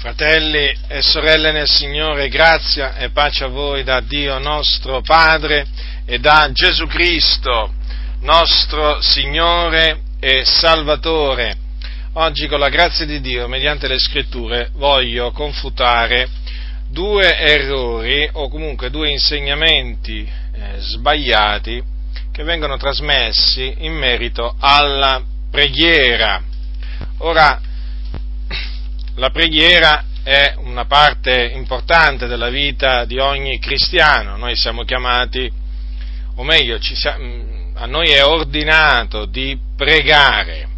Fratelli e sorelle nel Signore, grazia e pace a voi da Dio nostro Padre e da Gesù Cristo, nostro Signore e Salvatore. Oggi con la grazia di Dio, mediante le scritture, voglio confutare due errori o comunque due insegnamenti eh, sbagliati che vengono trasmessi in merito alla preghiera. Ora, la preghiera è una parte importante della vita di ogni cristiano, noi siamo chiamati, o meglio, siamo, a noi è ordinato di pregare,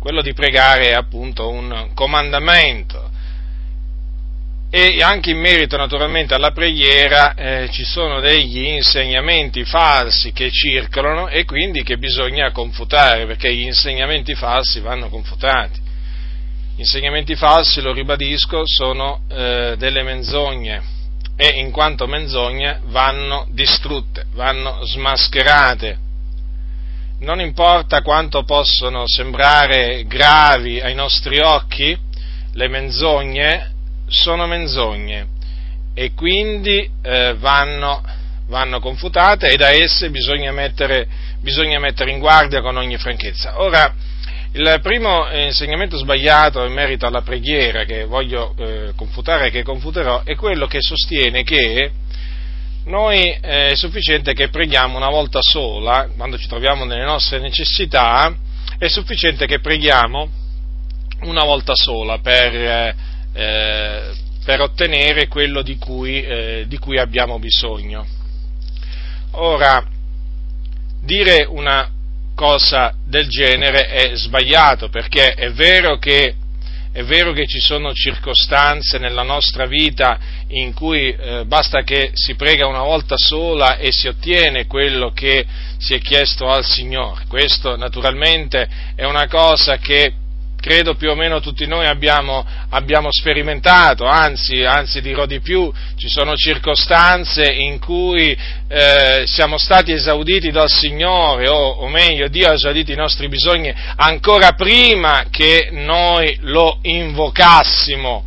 quello di pregare è appunto un comandamento. E anche in merito naturalmente alla preghiera eh, ci sono degli insegnamenti falsi che circolano e quindi che bisogna confutare perché gli insegnamenti falsi vanno confutati. Gli insegnamenti falsi, lo ribadisco, sono eh, delle menzogne e in quanto menzogne vanno distrutte, vanno smascherate. Non importa quanto possono sembrare gravi ai nostri occhi, le menzogne sono menzogne e quindi eh, vanno, vanno, confutate e da esse bisogna mettere, bisogna mettere in guardia con ogni franchezza. Ora, il primo insegnamento sbagliato in merito alla preghiera che voglio eh, confutare e che confuterò è quello che sostiene che noi eh, è sufficiente che preghiamo una volta sola, quando ci troviamo nelle nostre necessità, è sufficiente che preghiamo una volta sola per, eh, per ottenere quello di cui, eh, di cui abbiamo bisogno. Ora, dire una cosa del genere è sbagliato, perché è vero che, è vero che ci sono circostanze nella nostra vita in cui eh, basta che si prega una volta sola e si ottiene quello che si è chiesto al Signore. Questo naturalmente è una cosa che credo più o meno tutti noi abbiamo, abbiamo sperimentato, anzi, anzi, dirò di più, ci sono circostanze in cui eh, siamo stati esauditi dal Signore, o, o meglio, Dio ha esaudito i nostri bisogni ancora prima che noi lo invocassimo.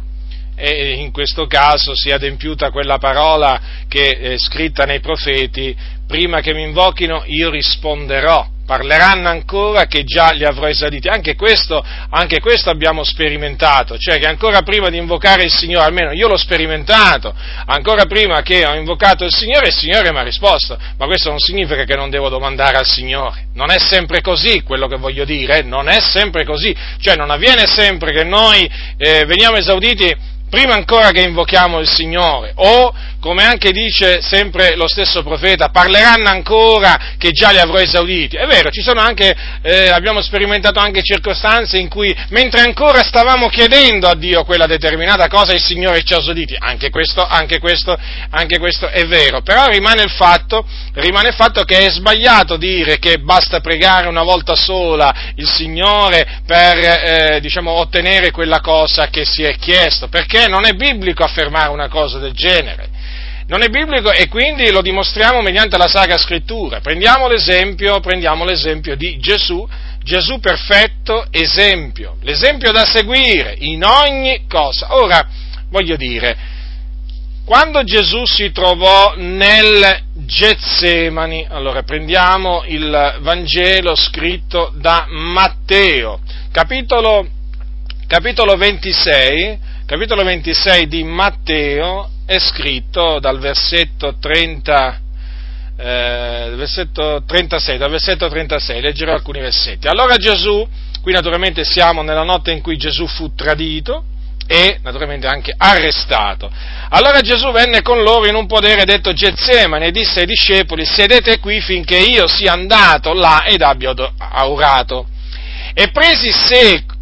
E in questo caso si è adempiuta quella parola che è scritta nei profeti, prima che mi invochino io risponderò parleranno ancora che già li avrò esauditi. Anche questo, anche questo abbiamo sperimentato, cioè che ancora prima di invocare il Signore, almeno io l'ho sperimentato, ancora prima che ho invocato il Signore, il Signore mi ha risposto, ma questo non significa che non devo domandare al Signore. Non è sempre così quello che voglio dire, eh? non è sempre così, cioè non avviene sempre che noi eh, veniamo esauditi prima ancora che invochiamo il Signore, o come anche dice sempre lo stesso profeta, parleranno ancora che già li avrò esauditi. È vero, ci sono anche, eh, abbiamo sperimentato anche circostanze in cui, mentre ancora stavamo chiedendo a Dio quella determinata cosa, il Signore ci ha esauditi. Anche questo, anche questo, anche questo è vero. Però rimane il fatto, rimane il fatto che è sbagliato dire che basta pregare una volta sola il Signore per, eh, diciamo, ottenere quella cosa che si è chiesto, perché non è biblico affermare una cosa del genere non è biblico e quindi lo dimostriamo mediante la Sacra Scrittura. Prendiamo l'esempio, prendiamo l'esempio di Gesù, Gesù perfetto esempio, l'esempio da seguire in ogni cosa. Ora, voglio dire, quando Gesù si trovò nel Getsemani, allora prendiamo il Vangelo scritto da Matteo, capitolo, capitolo 26, capitolo 26 di Matteo, è scritto dal versetto 30, eh, versetto 36, dal versetto 36, leggerò alcuni versetti. Allora Gesù, qui naturalmente siamo nella notte in cui Gesù fu tradito, e naturalmente anche arrestato. Allora Gesù venne con loro in un podere detto Getsemane e disse ai discepoli sedete qui finché io sia andato là ed abbia orato. E presi secco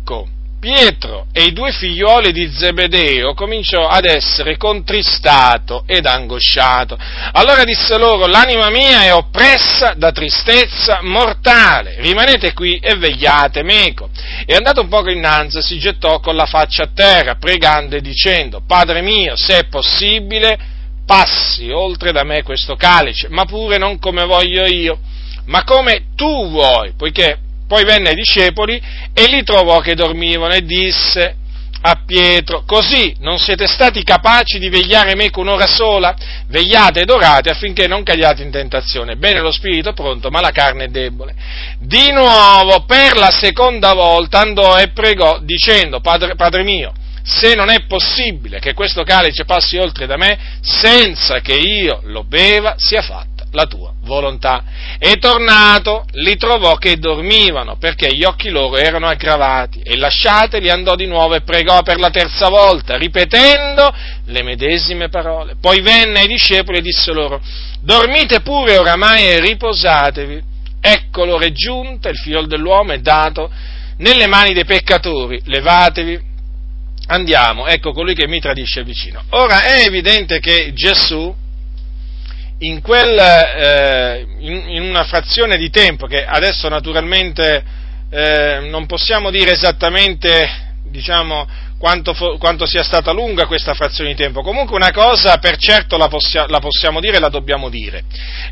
Pietro e i due figlioli di Zebedeo cominciò ad essere contristato ed angosciato. Allora disse loro, l'anima mia è oppressa da tristezza mortale, rimanete qui e vegliate meco. E andato un poco innanzi si gettò con la faccia a terra, pregando e dicendo, Padre mio, se è possibile, passi oltre da me questo calice, ma pure non come voglio io, ma come tu vuoi, poiché poi venne ai discepoli e li trovò che dormivano e disse, a Pietro, così non siete stati capaci di vegliare meco un'ora sola? Vegliate ed orate affinché non cagliate in tentazione. Bene lo spirito pronto, ma la carne è debole. Di nuovo, per la seconda volta, andò e pregò dicendo, Padre, padre mio, se non è possibile che questo calice passi oltre da me, senza che io lo beva, sia fatta la tua volontà. E tornato li trovò che dormivano, perché gli occhi loro erano aggravati, e lasciateli andò di nuovo e pregò per la terza volta, ripetendo le medesime parole. Poi venne ai discepoli e disse loro, dormite pure oramai e riposatevi. Ecco l'ora è giunta, il figlio dell'uomo è dato nelle mani dei peccatori, levatevi, andiamo, ecco colui che mi tradisce vicino. Ora è evidente che Gesù, in, quel, eh, in, in, una frazione di tempo che adesso naturalmente eh, non possiamo dire esattamente diciamo, quanto, quanto, sia stata lunga questa frazione di tempo, comunque una cosa per certo la, possia, la possiamo dire e la dobbiamo dire.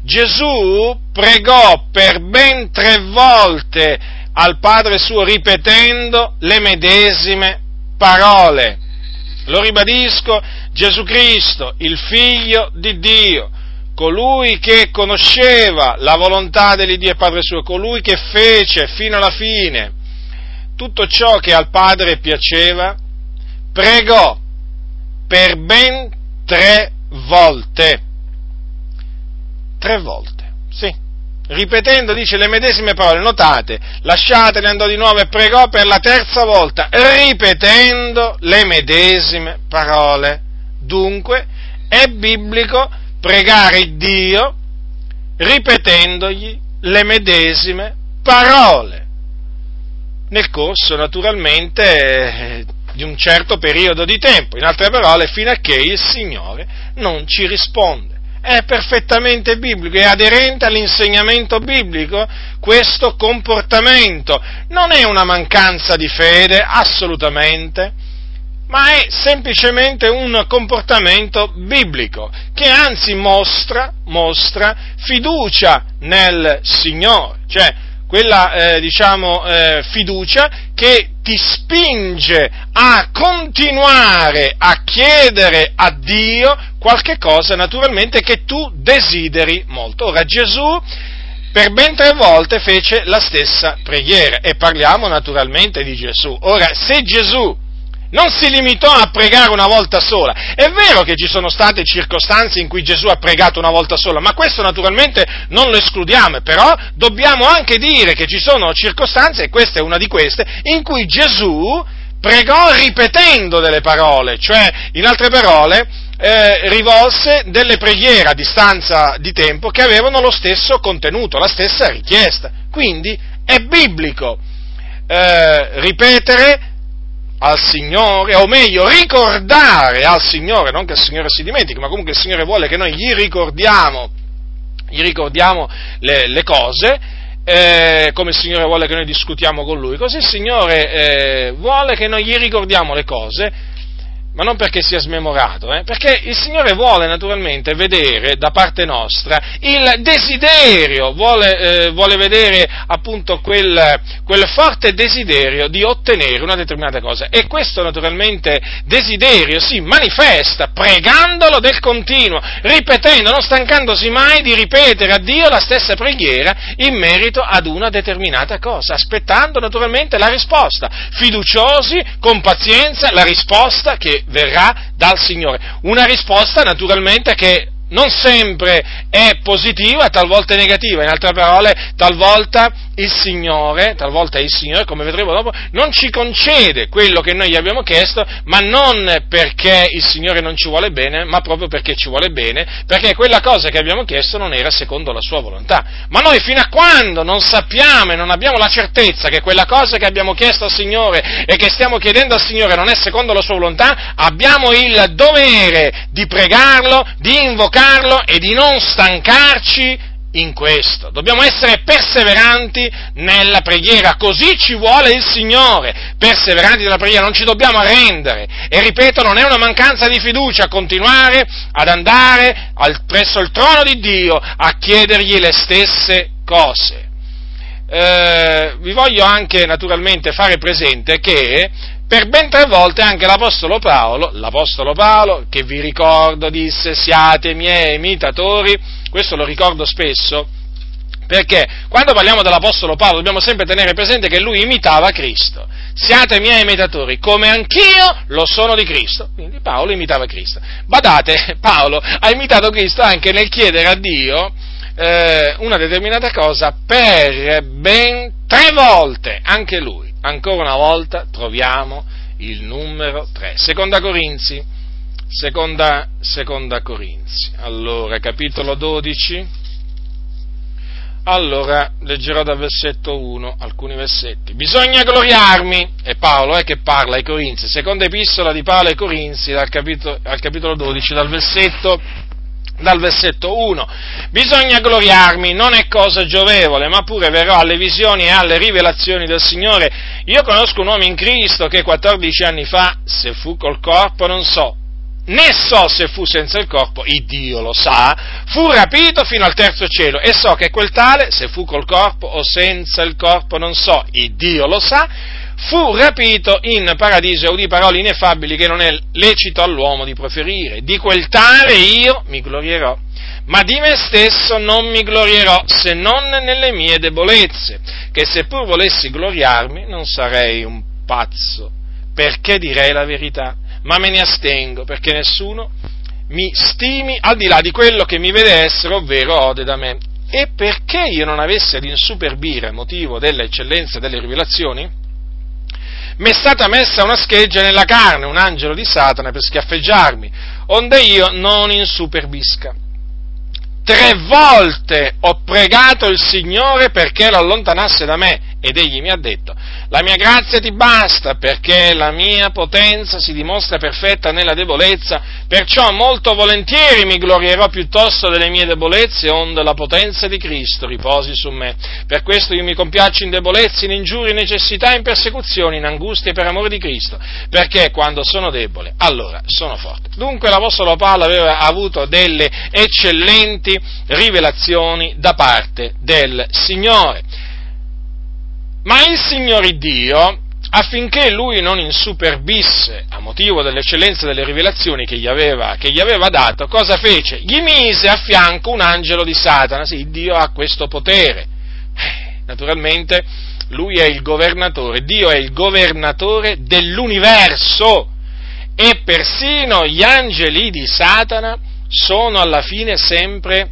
Gesù pregò per ben tre volte al Padre suo ripetendo le medesime parole. Lo ribadisco, Gesù Cristo, il Figlio di Dio, colui che conosceva la volontà dell'Iddio e Padre suo, colui che fece fino alla fine tutto ciò che al Padre piaceva, pregò per ben tre volte. Tre volte, sì. Ripetendo, dice le medesime parole, notate, lasciatele, andò di nuovo e pregò per la terza volta, ripetendo le medesime parole. Dunque, è biblico pregare Dio ripetendogli le medesime parole, nel corso naturalmente di un certo periodo di tempo, in altre parole fino a che il Signore non ci risponde. È perfettamente biblico, è aderente all'insegnamento biblico questo comportamento, non è una mancanza di fede, assolutamente, ma è semplicemente un comportamento biblico che anzi mostra, mostra fiducia nel Signore, cioè quella eh, diciamo, eh, fiducia che ti spinge a continuare a chiedere a Dio qualche cosa naturalmente che tu desideri molto. Ora Gesù per ben tre volte fece la stessa preghiera e parliamo naturalmente di Gesù. Ora, se Gesù non si limitò a pregare una volta sola. È vero che ci sono state circostanze in cui Gesù ha pregato una volta sola, ma questo naturalmente non lo escludiamo, però dobbiamo anche dire che ci sono circostanze, e questa è una di queste, in cui Gesù pregò ripetendo delle parole, cioè in altre parole eh, rivolse delle preghiere a distanza di tempo che avevano lo stesso contenuto, la stessa richiesta. Quindi è biblico eh, ripetere al Signore, o meglio ricordare al Signore, non che il Signore si dimentichi, ma comunque il Signore vuole che noi gli ricordiamo, gli ricordiamo le, le cose, eh, come il Signore vuole che noi discutiamo con Lui, così il Signore eh, vuole che noi gli ricordiamo le cose ma non perché sia smemorato, eh? perché il Signore vuole naturalmente vedere da parte nostra il desiderio, vuole, eh, vuole vedere appunto quel, quel, forte desiderio di ottenere una determinata cosa e questo naturalmente desiderio si manifesta pregandolo del continuo, ripetendo, non stancandosi mai di ripetere a Dio la stessa preghiera in merito ad una determinata cosa, aspettando naturalmente la risposta, fiduciosi, con pazienza, la risposta che verrà dal Signore. Una risposta naturalmente che non sempre è positiva, talvolta negativa, in altre parole, talvolta il Signore, talvolta il Signore, come vedremo dopo, non ci concede quello che noi gli abbiamo chiesto, ma non perché il Signore non ci vuole bene, ma proprio perché ci vuole bene, perché quella cosa che abbiamo chiesto non era secondo la sua volontà. Ma noi fino a quando non sappiamo e non abbiamo la certezza che quella cosa che abbiamo chiesto al Signore e che stiamo chiedendo al Signore non è secondo la sua volontà, abbiamo il dovere di pregarlo, di invocarlo, e di non stancarci in questo. Dobbiamo essere perseveranti nella preghiera, così ci vuole il Signore, perseveranti nella preghiera, non ci dobbiamo arrendere. E ripeto, non è una mancanza di fiducia continuare ad andare al, presso il trono di Dio a chiedergli le stesse cose. Eh, vi voglio anche naturalmente fare presente che per ben tre volte anche l'Apostolo Paolo, l'Apostolo Paolo, che vi ricordo disse siate miei imitatori, questo lo ricordo spesso, perché quando parliamo dell'Apostolo Paolo dobbiamo sempre tenere presente che lui imitava Cristo. Siate miei imitatori, come anch'io lo sono di Cristo. Quindi Paolo imitava Cristo. Badate, Paolo ha imitato Cristo anche nel chiedere a Dio eh, una determinata cosa per ben tre volte, anche lui. Ancora una volta troviamo il numero 3. Seconda Corinzi, seconda, seconda Corinzi. Allora, capitolo 12 allora leggerò dal versetto 1 alcuni versetti. Bisogna gloriarmi, è Paolo eh, che parla ai Corinzi, seconda epistola di Paolo ai Corinzi, dal capitolo, al capitolo 12, dal versetto, dal versetto 1. Bisogna gloriarmi, non è cosa giovevole, ma pure verrò alle visioni e alle rivelazioni del Signore. Io conosco un uomo in Cristo che 14 anni fa, se fu col corpo, non so, né so se fu senza il corpo, il Dio lo sa, fu rapito fino al terzo cielo e so che quel tale, se fu col corpo o senza il corpo, non so, il Dio lo sa, fu rapito in paradiso e udì parole ineffabili che non è lecito all'uomo di proferire. Di quel tale io mi glorierò, ma di me stesso non mi glorierò se non nelle mie debolezze, che seppur volessi gloriarmi non sarei un pazzo, perché direi la verità ma me ne astengo perché nessuno mi stimi al di là di quello che mi vede essere, ovvero ode da me. E perché io non avessi ad insuperbire motivo dell'eccellenza delle rivelazioni? Mi è stata messa una scheggia nella carne, un angelo di Satana per schiaffeggiarmi, onde io non insuperbisca. Tre volte ho pregato il Signore perché lo allontanasse da me ed egli mi ha detto, la mia grazia ti basta perché la mia potenza si dimostra perfetta nella debolezza, perciò molto volentieri mi glorierò piuttosto delle mie debolezze, onde la potenza di Cristo riposi su me. Per questo io mi compiaccio in debolezze, in ingiurie, in necessità, in persecuzioni, in angustie per amore di Cristo, perché quando sono debole, allora sono forte. Dunque l'Apostolo Paolo aveva avuto delle eccellenti rivelazioni da parte del Signore. Ma il Signore Dio, affinché lui non insuperbisse a motivo dell'eccellenza delle rivelazioni che gli aveva, che gli aveva dato, cosa fece? Gli mise a fianco un angelo di Satana, sì, Dio ha questo potere. Eh, naturalmente lui è il governatore, Dio è il governatore dell'universo e persino gli angeli di Satana sono alla fine sempre,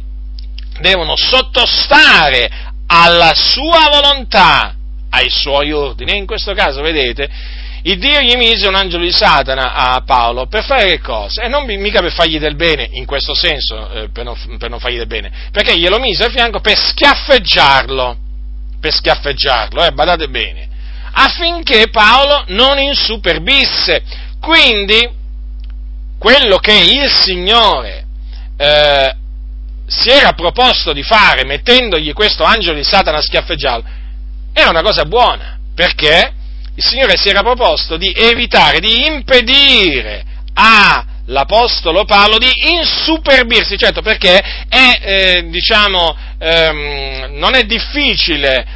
devono sottostare alla sua volontà ai suoi ordini. E in questo caso, vedete, il Dio gli mise un angelo di Satana a Paolo per fare che cosa? E non mica per fargli del bene, in questo senso, eh, per, non, per, non, fargli del bene, perché glielo mise a fianco per schiaffeggiarlo, per schiaffeggiarlo, eh, badate bene, affinché Paolo non insuperbisse. Quindi, quello che il Signore eh, si era proposto di fare mettendogli questo angelo di Satana a schiaffeggiarlo, era una cosa buona, perché il Signore si era proposto di evitare, di impedire all'Apostolo Paolo di insuperbirsi, certo perché è, eh, diciamo, ehm, non, è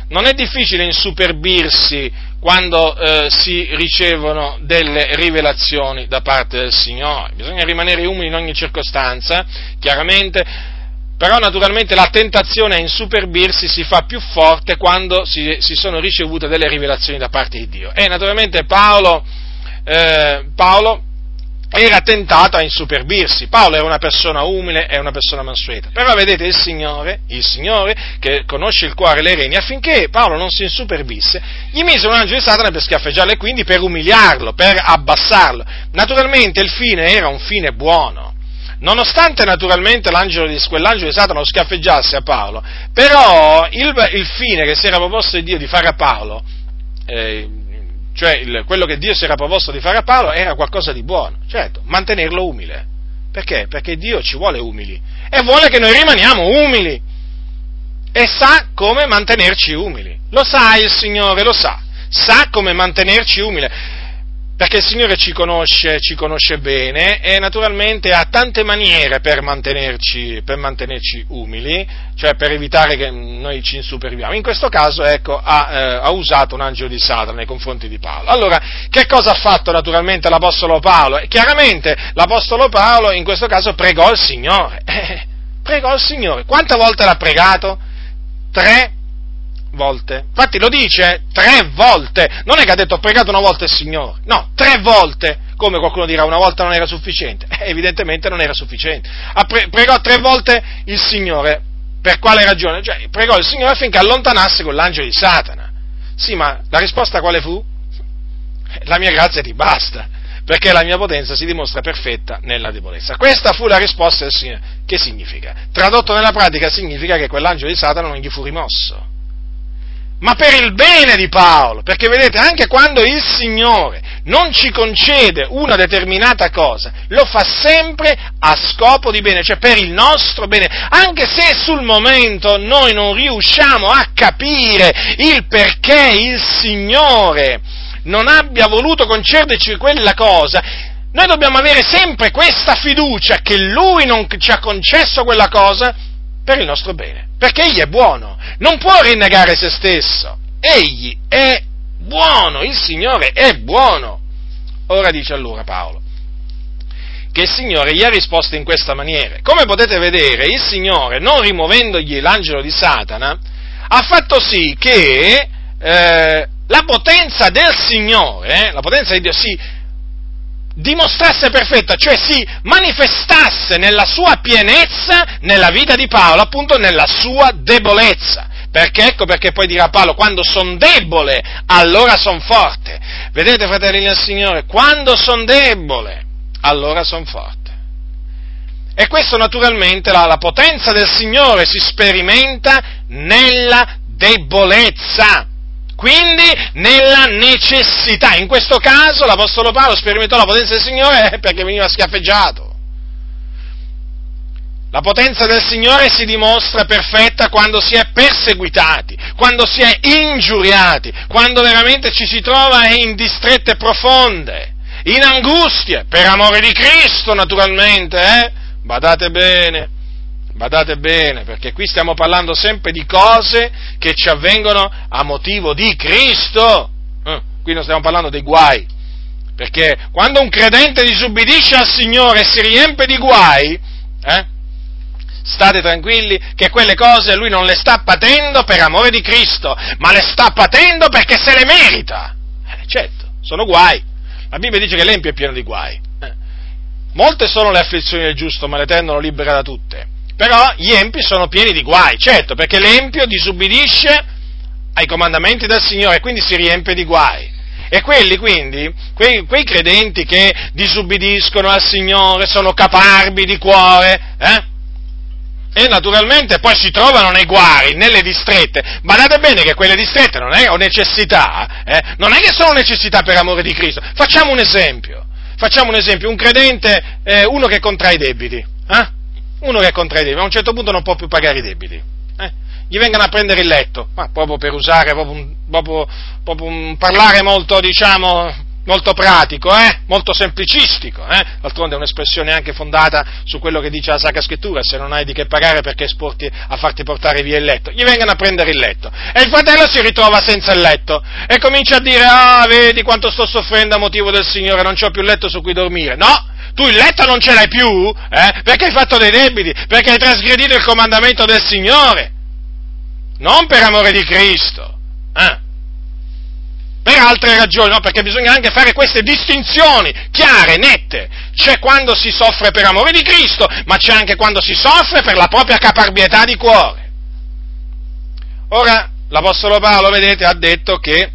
non, è difficile, insuperbirsi quando eh, si ricevono delle rivelazioni da parte del Signore. Bisogna rimanere umili in ogni circostanza, chiaramente, però naturalmente la tentazione a insuperbirsi si fa più forte quando si, si sono ricevute delle rivelazioni da parte di Dio. E naturalmente Paolo, eh, Paolo era tentato a insuperbirsi. Paolo era una persona umile e una persona mansueta. Però vedete il Signore, il Signore che conosce il cuore e le reni, affinché Paolo non si insuperbisse, gli mise un angelo di Satana per schiaffeggiarlo e quindi per umiliarlo, per abbassarlo. Naturalmente il fine era un fine buono. Nonostante naturalmente di, quell'angelo di Satana lo schiaffeggiasse a Paolo, però il, il, fine che si era proposto di Dio di fare a Paolo, eh, cioè il, quello che Dio si era proposto di fare a Paolo era qualcosa di buono, certo, mantenerlo umile. Perché? Perché Dio ci vuole umili e vuole che noi rimaniamo umili e sa come mantenerci umili. Lo sa il Signore, lo sa, sa come mantenerci umili. Perché il Signore ci conosce, ci conosce bene e naturalmente ha tante maniere per mantenerci, per mantenerci, umili, cioè per evitare che noi ci insuperviamo. In questo caso, ecco, ha, eh, ha, usato un angelo di Satana nei confronti di Paolo. Allora, che cosa ha fatto naturalmente l'Apostolo Paolo? Chiaramente l'Apostolo Paolo in questo caso pregò il Signore. Eh, pregò il Signore. Quante volte l'ha pregato? Tre volte. Infatti lo dice tre volte. Non è che ha detto ho pregato una volta il Signore. No, tre volte. Come qualcuno dirà, una volta non era sufficiente. Eh, evidentemente non era sufficiente. Pre- pregò tre volte il Signore. Per quale ragione? Cioè, pregò il Signore affinché allontanasse quell'angelo di Satana. Sì, ma la risposta quale fu? La mia grazia ti basta perché la mia potenza si dimostra perfetta nella debolezza. Questa fu la risposta del Signore. Che significa? Tradotto nella pratica significa che quell'angelo di Satana non gli fu rimosso ma per il bene di Paolo, perché vedete, anche quando il Signore non ci concede una determinata cosa, lo fa sempre a scopo di bene, cioè per il nostro bene, anche se sul momento noi non riusciamo a capire il perché il Signore non abbia voluto concederci quella cosa, noi dobbiamo avere sempre questa fiducia che Lui non ci ha concesso quella cosa per il nostro bene, perché Egli è buono, non può rinnegare se stesso, Egli è buono, il Signore è buono. Ora dice allora Paolo che il Signore gli ha risposto in questa maniera. Come potete vedere, il Signore, non rimuovendogli l'angelo di Satana, ha fatto sì che eh, la potenza del Signore, eh, la potenza di Dio, si dimostrasse perfetta, cioè si manifestasse nella sua pienezza nella vita di Paolo, appunto nella sua debolezza. Perché ecco perché poi dirà Paolo, quando sono debole, allora sono forte. Vedete, fratelli del Signore, quando sono debole, allora sono forte. E questo naturalmente, la, la potenza del Signore si sperimenta nella debolezza quindi nella necessità. In questo caso l'Apostolo Paolo sperimentò la potenza del Signore perché veniva schiaffeggiato. La potenza del Signore si dimostra perfetta quando si è perseguitati, quando si è ingiuriati, quando veramente ci si trova in distrette profonde, in angustie, per amore di Cristo naturalmente, eh? Badate bene. Badate bene, perché qui stiamo parlando sempre di cose che ci avvengono a motivo di Cristo. Eh, qui non stiamo parlando dei guai. Perché quando un credente disubbidisce al Signore e si riempie di guai, eh, state tranquilli che quelle cose lui non le sta patendo per amore di Cristo, ma le sta patendo perché se le merita. Eh, certo, sono guai. La Bibbia dice che l'empio è pieno di guai. Eh. Molte sono le afflizioni del giusto, ma l'Eterno lo libera da tutte. Però gli empi sono pieni di guai, certo, perché l'empio disubbidisce ai comandamenti del Signore e quindi si riempie di guai. E quelli quindi, quei, quei credenti che disubbidiscono al Signore, sono caparbi di cuore, eh? e naturalmente poi si trovano nei guai, nelle distrette. Badate bene che quelle distrette non è o necessità, eh? non è che sono necessità per amore di Cristo. Facciamo un esempio. Facciamo un esempio, un credente, eh, uno che contrae debiti, eh? Uno che contrae i debiti, a un certo punto non può più pagare i debiti. Eh? Gli vengono a prendere il letto, ma proprio per usare, proprio un, proprio, proprio un parlare molto, diciamo, molto pratico, eh? molto semplicistico, eh? d'altronde è un'espressione anche fondata su quello che dice la Sacra Scrittura, se non hai di che pagare perché esporti a farti portare via il letto, gli vengono a prendere il letto e il fratello si ritrova senza il letto e comincia a dire, ah vedi quanto sto soffrendo a motivo del Signore, non ho più letto su cui dormire, no, tu il letto non ce l'hai più, eh? Perché hai fatto dei debiti, perché hai trasgredito il comandamento del Signore. Non per amore di Cristo, eh? Per altre ragioni, no? Perché bisogna anche fare queste distinzioni chiare, nette. C'è quando si soffre per amore di Cristo, ma c'è anche quando si soffre per la propria caparbietà di cuore. Ora, l'Apostolo Paolo, vedete, ha detto che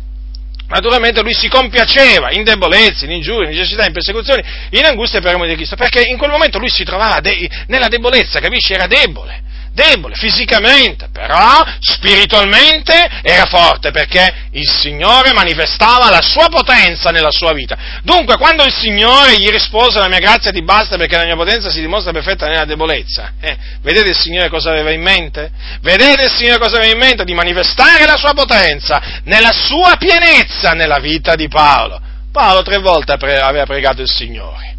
naturalmente lui si compiaceva in debolezze, in ingiurie, in necessità, in persecuzioni, in angustia per amore di Cristo, perché in quel momento lui si trovava de- nella debolezza, capisci? Era debole debole fisicamente, però spiritualmente era forte perché il Signore manifestava la sua potenza nella sua vita. Dunque, quando il Signore gli rispose la mia grazia ti basta perché la mia potenza si dimostra perfetta nella debolezza, eh, vedete il Signore cosa aveva in mente? Vedete il Signore cosa aveva in mente? Di manifestare la sua potenza nella sua pienezza nella vita di Paolo. Paolo tre volte aveva pregato il Signore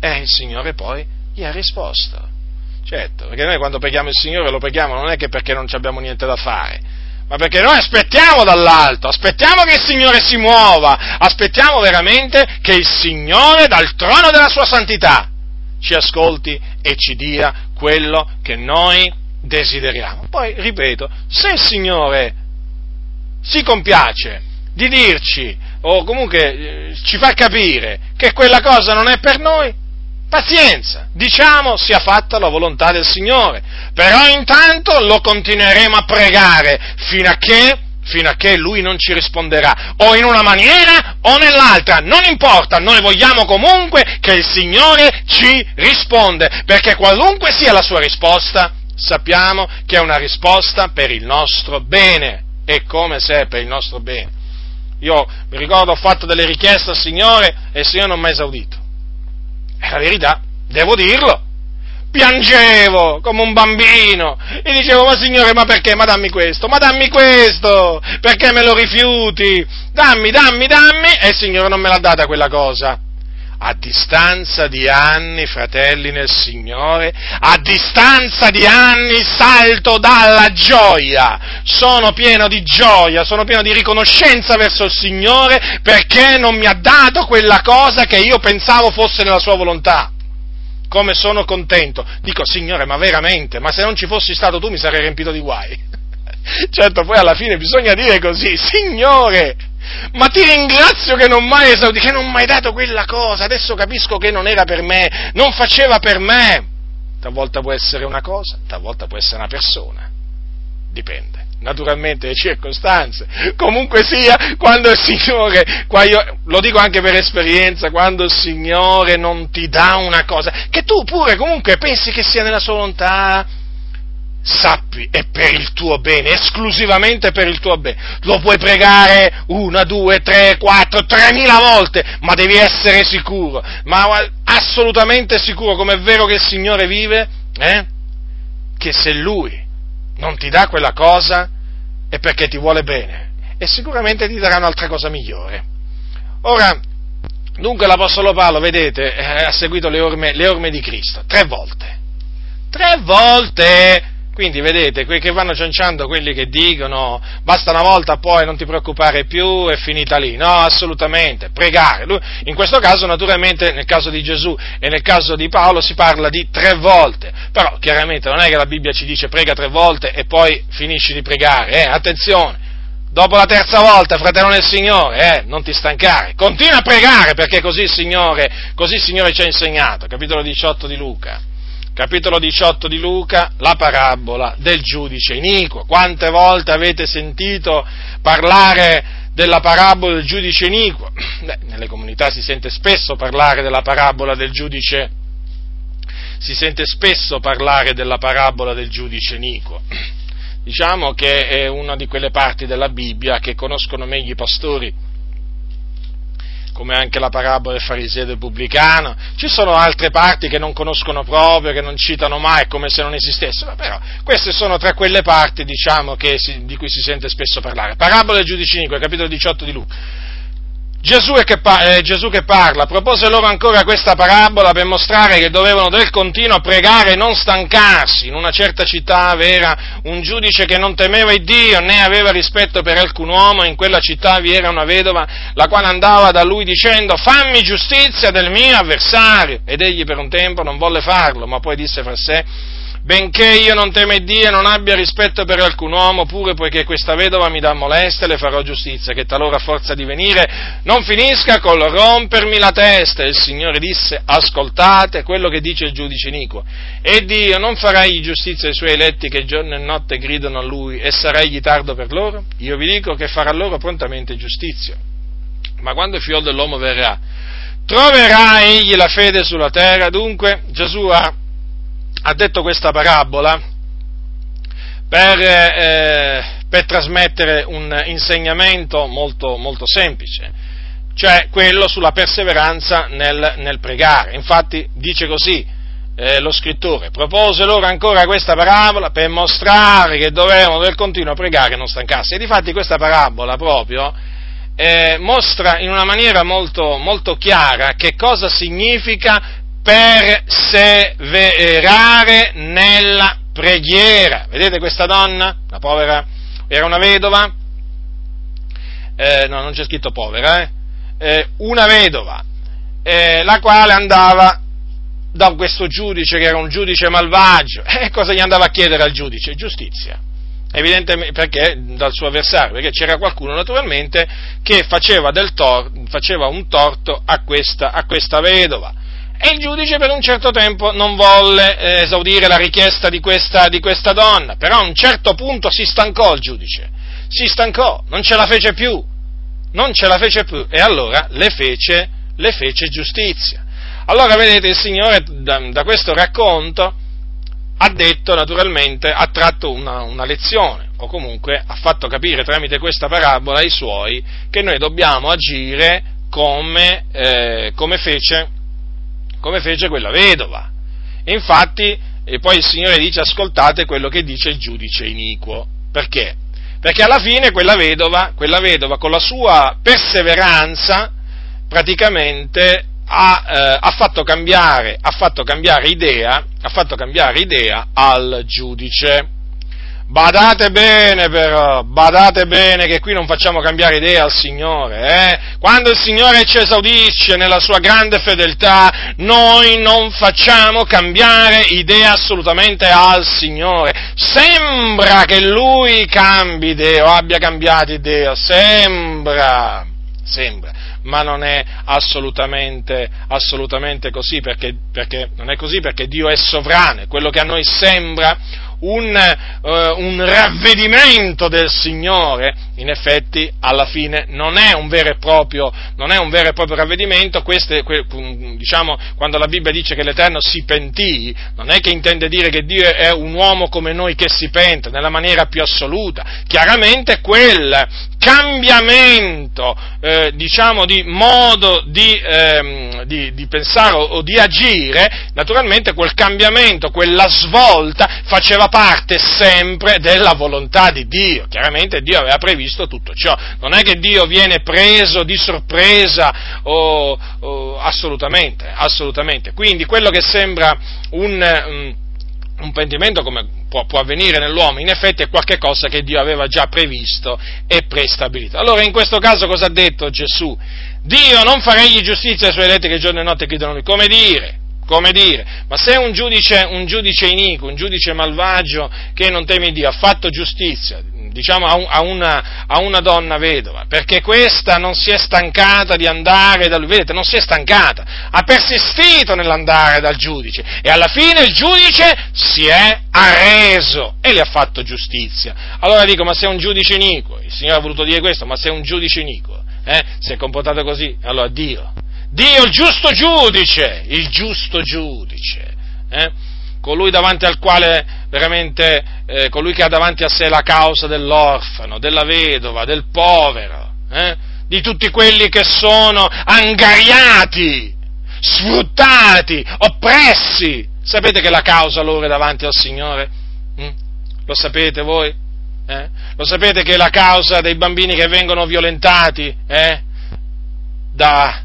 e il Signore poi gli ha risposto. Certo, perché noi quando preghiamo il Signore lo preghiamo non è che perché non abbiamo niente da fare, ma perché noi aspettiamo dall'alto, aspettiamo che il Signore si muova, aspettiamo veramente che il Signore dal trono della sua santità ci ascolti e ci dia quello che noi desideriamo. Poi, ripeto, se il Signore si compiace di dirci o comunque eh, ci fa capire che quella cosa non è per noi, Pazienza, diciamo sia fatta la volontà del Signore, però intanto lo continueremo a pregare. Fino a che? Fino a che lui non ci risponderà, o in una maniera o nell'altra, non importa, noi vogliamo comunque che il Signore ci risponde, perché qualunque sia la sua risposta, sappiamo che è una risposta per il nostro bene, e come se è per il nostro bene. Io mi ricordo ho fatto delle richieste al Signore e il Signore non mi ha esaudito. È la verità, devo dirlo. Piangevo come un bambino e dicevo, ma signore, ma perché? Ma dammi questo, ma dammi questo, perché me lo rifiuti? Dammi, dammi, dammi, e il Signore non me l'ha data quella cosa a distanza di anni, fratelli nel Signore, a distanza di anni salto dalla gioia, sono pieno di gioia, sono pieno di riconoscenza verso il Signore perché non mi ha dato quella cosa che io pensavo fosse nella sua volontà. Come sono contento. Dico, Signore, ma veramente, ma se non ci fossi stato tu mi sarei riempito di guai. Certo, poi alla fine bisogna dire così, Signore, ma ti ringrazio che non mai esaudi, che non mi hai dato quella cosa, adesso capisco che non era per me, non faceva per me. Talvolta può essere una cosa, talvolta può essere una persona, dipende. Naturalmente le circostanze, comunque sia, quando il Signore, qua io, lo dico anche per esperienza, quando il Signore non ti dà una cosa, che tu pure comunque pensi che sia nella sua volontà, sappi, è per il tuo bene, esclusivamente per il tuo bene. Lo puoi pregare una, due, tre, quattro, tremila volte, ma devi essere sicuro, ma assolutamente sicuro, come è vero che il Signore vive, eh? che se Lui non ti dà quella cosa è perché ti vuole bene e sicuramente ti darà un'altra cosa migliore. Ora, dunque l'Apostolo Paolo, vedete, eh, ha seguito le orme, le orme di Cristo, tre volte. Tre volte! Quindi vedete, quelli che vanno cianciando quelli che dicono basta una volta poi non ti preoccupare più, è finita lì. No, assolutamente, pregare. Lui, in questo caso, naturalmente, nel caso di Gesù e nel caso di Paolo si parla di tre volte. Però chiaramente non è che la Bibbia ci dice prega tre volte e poi finisci di pregare. Eh? Attenzione, dopo la terza volta, fratello nel Signore, eh, non ti stancare, continua a pregare perché così il Signore, così il Signore ci ha insegnato. Capitolo 18 di Luca capitolo 18 di Luca, la parabola del giudice iniquo. Quante volte avete sentito parlare della parabola del giudice iniquo? Beh, nelle comunità si sente spesso parlare della parabola del giudice si sente spesso parlare della parabola del giudice iniquo. Diciamo che è una di quelle parti della Bibbia che conoscono meglio i pastori come anche la parabola del fariseo e del pubblicano, ci sono altre parti che non conoscono proprio, che non citano mai, come se non esistessero, però queste sono tra quelle parti, diciamo, si, di cui si sente spesso parlare. Parabola del giudice Nico, capitolo 18 di Luca. Gesù che, eh, Gesù che, parla, propose loro ancora questa parabola per mostrare che dovevano del continuo pregare e non stancarsi. In una certa città era un giudice che non temeva il Dio né aveva rispetto per alcun uomo, in quella città vi era una vedova la quale andava da lui dicendo fammi giustizia del mio avversario. Ed egli per un tempo non volle farlo, ma poi disse fra sé benché io non teme Dio e non abbia rispetto per alcun uomo, pure poiché questa vedova mi dà molestia, le farò giustizia, che talora forza di venire non finisca col rompermi la testa. E il Signore disse, ascoltate quello che dice il giudice iniquo, e Dio non farà egli giustizia ai suoi eletti che giorno e notte gridano a lui, e sarà egli tardo per loro? Io vi dico che farà loro prontamente giustizia. Ma quando il figlio dell'uomo verrà, troverà egli la fede sulla terra? Dunque Gesù ha ha detto questa parabola per, eh, per trasmettere un insegnamento molto, molto, semplice, cioè quello sulla perseveranza nel, nel pregare. Infatti dice così eh, lo scrittore, propose loro ancora questa parabola per mostrare che dovevano del continuo pregare e non stancarsi. E difatti questa parabola proprio eh, mostra in una maniera molto, molto chiara che cosa significa perseverare nella preghiera. Vedete questa donna, la povera, era una vedova, eh, no, non c'è scritto povera, eh, eh, una vedova, eh, la quale andava da questo giudice che era un giudice malvagio. E cosa gli andava a chiedere al giudice? Giustizia. Evidentemente perché dal suo avversario, perché c'era qualcuno naturalmente che faceva, tor- faceva un torto a questa, a questa, vedova. E il giudice per un certo tempo non volle eh, esaudire la richiesta di questa, di questa donna, però a un certo punto si stancò il giudice, si stancò, non ce la fece più, non ce la fece più. E allora le fece, le fece giustizia. Allora vedete il Signore da, da questo racconto ha detto naturalmente, ha tratto una, una, lezione, o comunque ha fatto capire tramite questa parabola ai suoi che noi dobbiamo agire come, eh, come, fece, come fece, quella vedova. infatti, e poi il Signore dice ascoltate quello che dice il giudice iniquo. Perché? Perché alla fine quella vedova, quella vedova con la sua perseveranza praticamente ha, eh, ha, fatto cambiare, ha, fatto cambiare idea, ha fatto cambiare idea al giudice. Badate bene però, badate bene che qui non facciamo cambiare idea al Signore. Eh? Quando il Signore ci esaudisce nella sua grande fedeltà, noi non facciamo cambiare idea assolutamente al Signore. Sembra che Lui cambi idea o abbia cambiato idea, sembra, sembra ma non è assolutamente, assolutamente così, perché, perché, non è così perché Dio è sovrano, quello che a noi sembra un, uh, un ravvedimento del Signore, in effetti alla fine non è un vero e proprio, vero e proprio ravvedimento, queste, que, diciamo, quando la Bibbia dice che l'Eterno si pentì, non è che intende dire che Dio è un uomo come noi che si pente, nella maniera più assoluta, chiaramente quel cambiamento, eh, diciamo, di modo di, ehm, di, di pensare o, o, di agire, naturalmente quel cambiamento, quella svolta faceva parte sempre della volontà di Dio. Chiaramente Dio aveva previsto tutto ciò. Non è che Dio viene preso di sorpresa o, o assolutamente, assolutamente. Quindi quello che sembra un, um, un pentimento come può, può, avvenire nell'uomo, in effetti è qualcosa che Dio aveva già previsto e prestabilito. Allora in questo caso cosa ha detto Gesù? Dio non farà egli giustizia ai suoi eletti che giorno e notte chiedono lui. Come dire? Come dire? Ma se un giudice, un giudice iniquo, un giudice malvagio che non teme Dio ha fatto giustizia, diciamo, a, un, a, una, a, una, donna vedova, perché questa non si è stancata di andare da lui, vedete, non si è stancata, ha persistito nell'andare dal giudice e alla fine il giudice si è arreso e le ha fatto giustizia. Allora dico, ma se un giudice iniquo, il Signore ha voluto dire questo, ma se un giudice iniquo, eh, si è comportato così, allora Dio, Dio il giusto giudice, il giusto giudice, eh, colui davanti al quale veramente, eh, colui che ha davanti a sé la causa dell'orfano, della vedova, del povero, eh, di tutti quelli che sono angariati, sfruttati, oppressi. Sapete che la causa loro è davanti al Signore? Mm? Lo sapete voi? Eh? Lo sapete che la causa dei bambini che vengono violentati eh? da,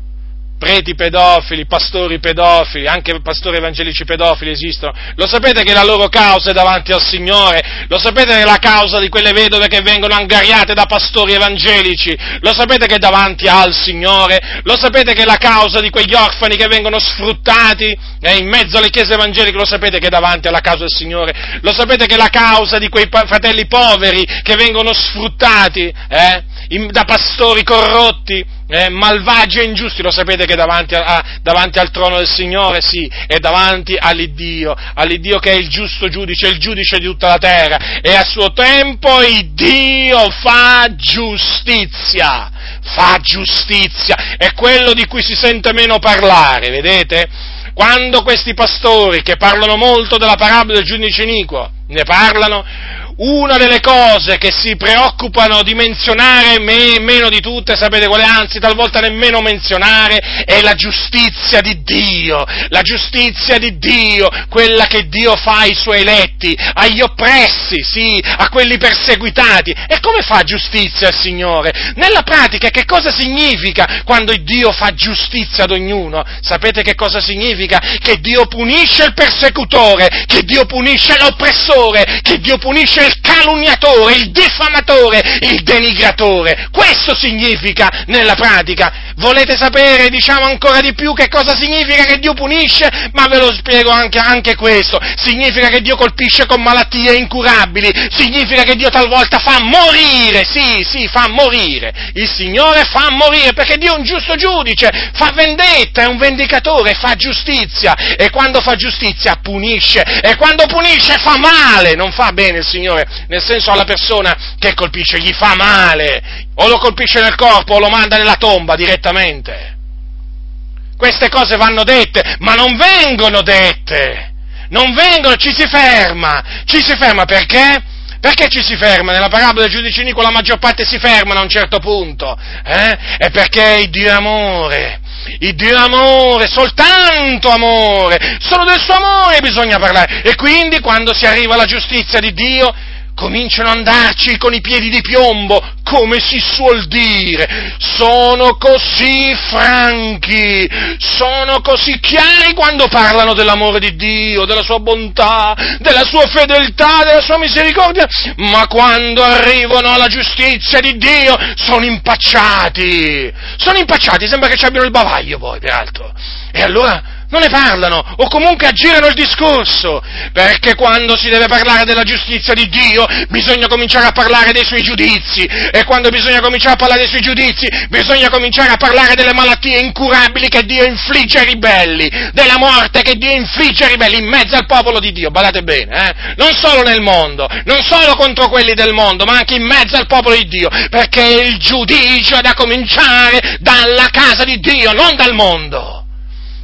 preti pedofili, pastori pedofili, anche pastori evangelici pedofili esistono. Lo sapete che la loro causa è davanti al Signore? Lo sapete che la causa di quelle vedove che vengono angariate da pastori evangelici? Lo sapete che è davanti al Signore? Lo sapete che la causa di quegli orfani che vengono sfruttati eh, in mezzo alle chiese evangeliche? Lo sapete che è davanti alla causa del Signore? Lo sapete che la causa di quei fratelli poveri che vengono sfruttati eh, in, da pastori corrotti? Eh, malvagi e ingiusti, lo sapete che davanti, a, davanti, al trono del Signore, sì, è davanti all'Iddio, all'Iddio che è il giusto giudice, il giudice di tutta la terra, e a suo tempo il Dio fa giustizia, fa giustizia, è quello di cui si sente meno parlare, vedete? Quando questi pastori, che parlano molto della parabola del giudice iniquo, ne parlano, una delle cose che si preoccupano di menzionare me, meno di tutte, sapete quale anzi, talvolta nemmeno menzionare, è la giustizia di Dio, la giustizia di Dio, quella che Dio fa ai suoi eletti, agli oppressi, sì, a quelli perseguitati. E come fa giustizia il Signore? Nella pratica che cosa significa quando Dio fa giustizia ad ognuno? Sapete che cosa significa? Che Dio punisce il persecutore, che Dio punisce l'oppressore, che Dio punisce il calunniatore, il diffamatore, il denigratore. Questo significa nella pratica. Volete sapere, diciamo ancora di più, che cosa significa che Dio punisce? Ma ve lo spiego anche, anche questo. Significa che Dio colpisce con malattie incurabili, significa che Dio talvolta fa morire, sì, sì, fa morire. Il Signore fa morire perché Dio è un giusto giudice, fa vendetta, è un vendicatore, fa giustizia e quando fa giustizia punisce e quando punisce fa male, non fa bene il Signore nel senso alla persona che colpisce gli fa male, o lo colpisce nel corpo o lo manda nella tomba direttamente. Queste cose vanno dette, ma non vengono dette, non vengono, ci si ferma, ci si ferma perché? Perché ci si ferma? Nella parabola del giudice Nico la maggior parte si fermano a un certo punto, eh? È perché il Dio è amore, il Dio amore, soltanto amore, solo del suo amore bisogna parlare. E quindi quando si arriva alla giustizia di Dio, cominciano ad andarci con i piedi di piombo, come si suol dire, sono così franchi, sono così chiari quando parlano dell'amore di Dio, della sua bontà, della sua fedeltà, della sua misericordia, ma quando arrivano alla giustizia di Dio sono impacciati, sono impacciati, sembra che ci abbiano il bavaglio poi, peraltro. E allora non ne parlano o comunque aggirano il discorso, perché quando si deve parlare della giustizia di Dio bisogna cominciare a parlare dei suoi giudizi. E quando bisogna cominciare a parlare dei suoi giudizi bisogna cominciare a parlare delle malattie incurabili che Dio infligge ai ribelli, della morte che Dio infligge ai ribelli in mezzo al popolo di Dio, badate bene, eh? non solo nel mondo, non solo contro quelli del mondo, ma anche in mezzo al popolo di Dio, perché il giudizio è da cominciare dalla casa di Dio, non dal mondo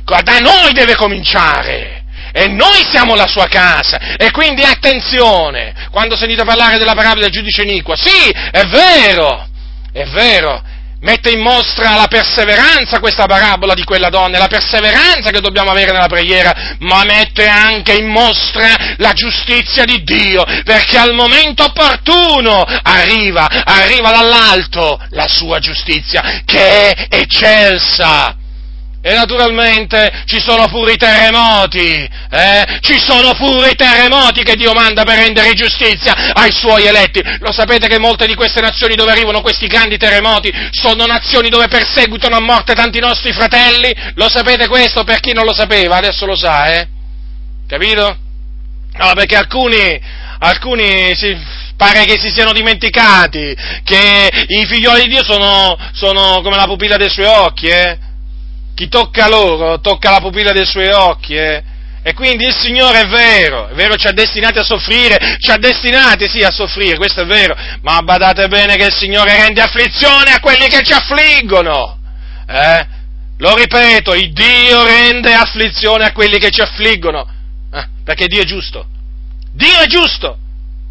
da noi deve cominciare. E noi siamo la sua casa. E quindi attenzione, quando sentite parlare della parabola del giudice iniquo, sì, è vero, è vero, mette in mostra la perseveranza questa parabola di quella donna, la perseveranza che dobbiamo avere nella preghiera, ma mette anche in mostra la giustizia di Dio, perché al momento opportuno arriva, arriva dall'alto la sua giustizia, che è eccelsa e naturalmente ci sono pure i terremoti, eh? ci sono pure i terremoti che Dio manda per rendere giustizia ai suoi eletti. Lo sapete che molte di queste nazioni dove arrivano questi grandi terremoti sono nazioni dove perseguitano a morte tanti nostri fratelli? Lo sapete questo per chi non lo sapeva? Adesso lo sa, eh? Capito? No, perché alcuni, alcuni si, pare che si siano dimenticati che i figlioli di Dio sono, sono come la pupilla dei suoi occhi, eh? Chi tocca loro tocca la pupilla dei suoi occhi, eh? E quindi il Signore è vero, è vero, ci ha destinati a soffrire, ci ha destinati sì a soffrire, questo è vero, ma badate bene che il Signore rende afflizione a quelli che ci affliggono, eh? Lo ripeto, il Dio rende afflizione a quelli che ci affliggono, eh? perché Dio è giusto, Dio è giusto,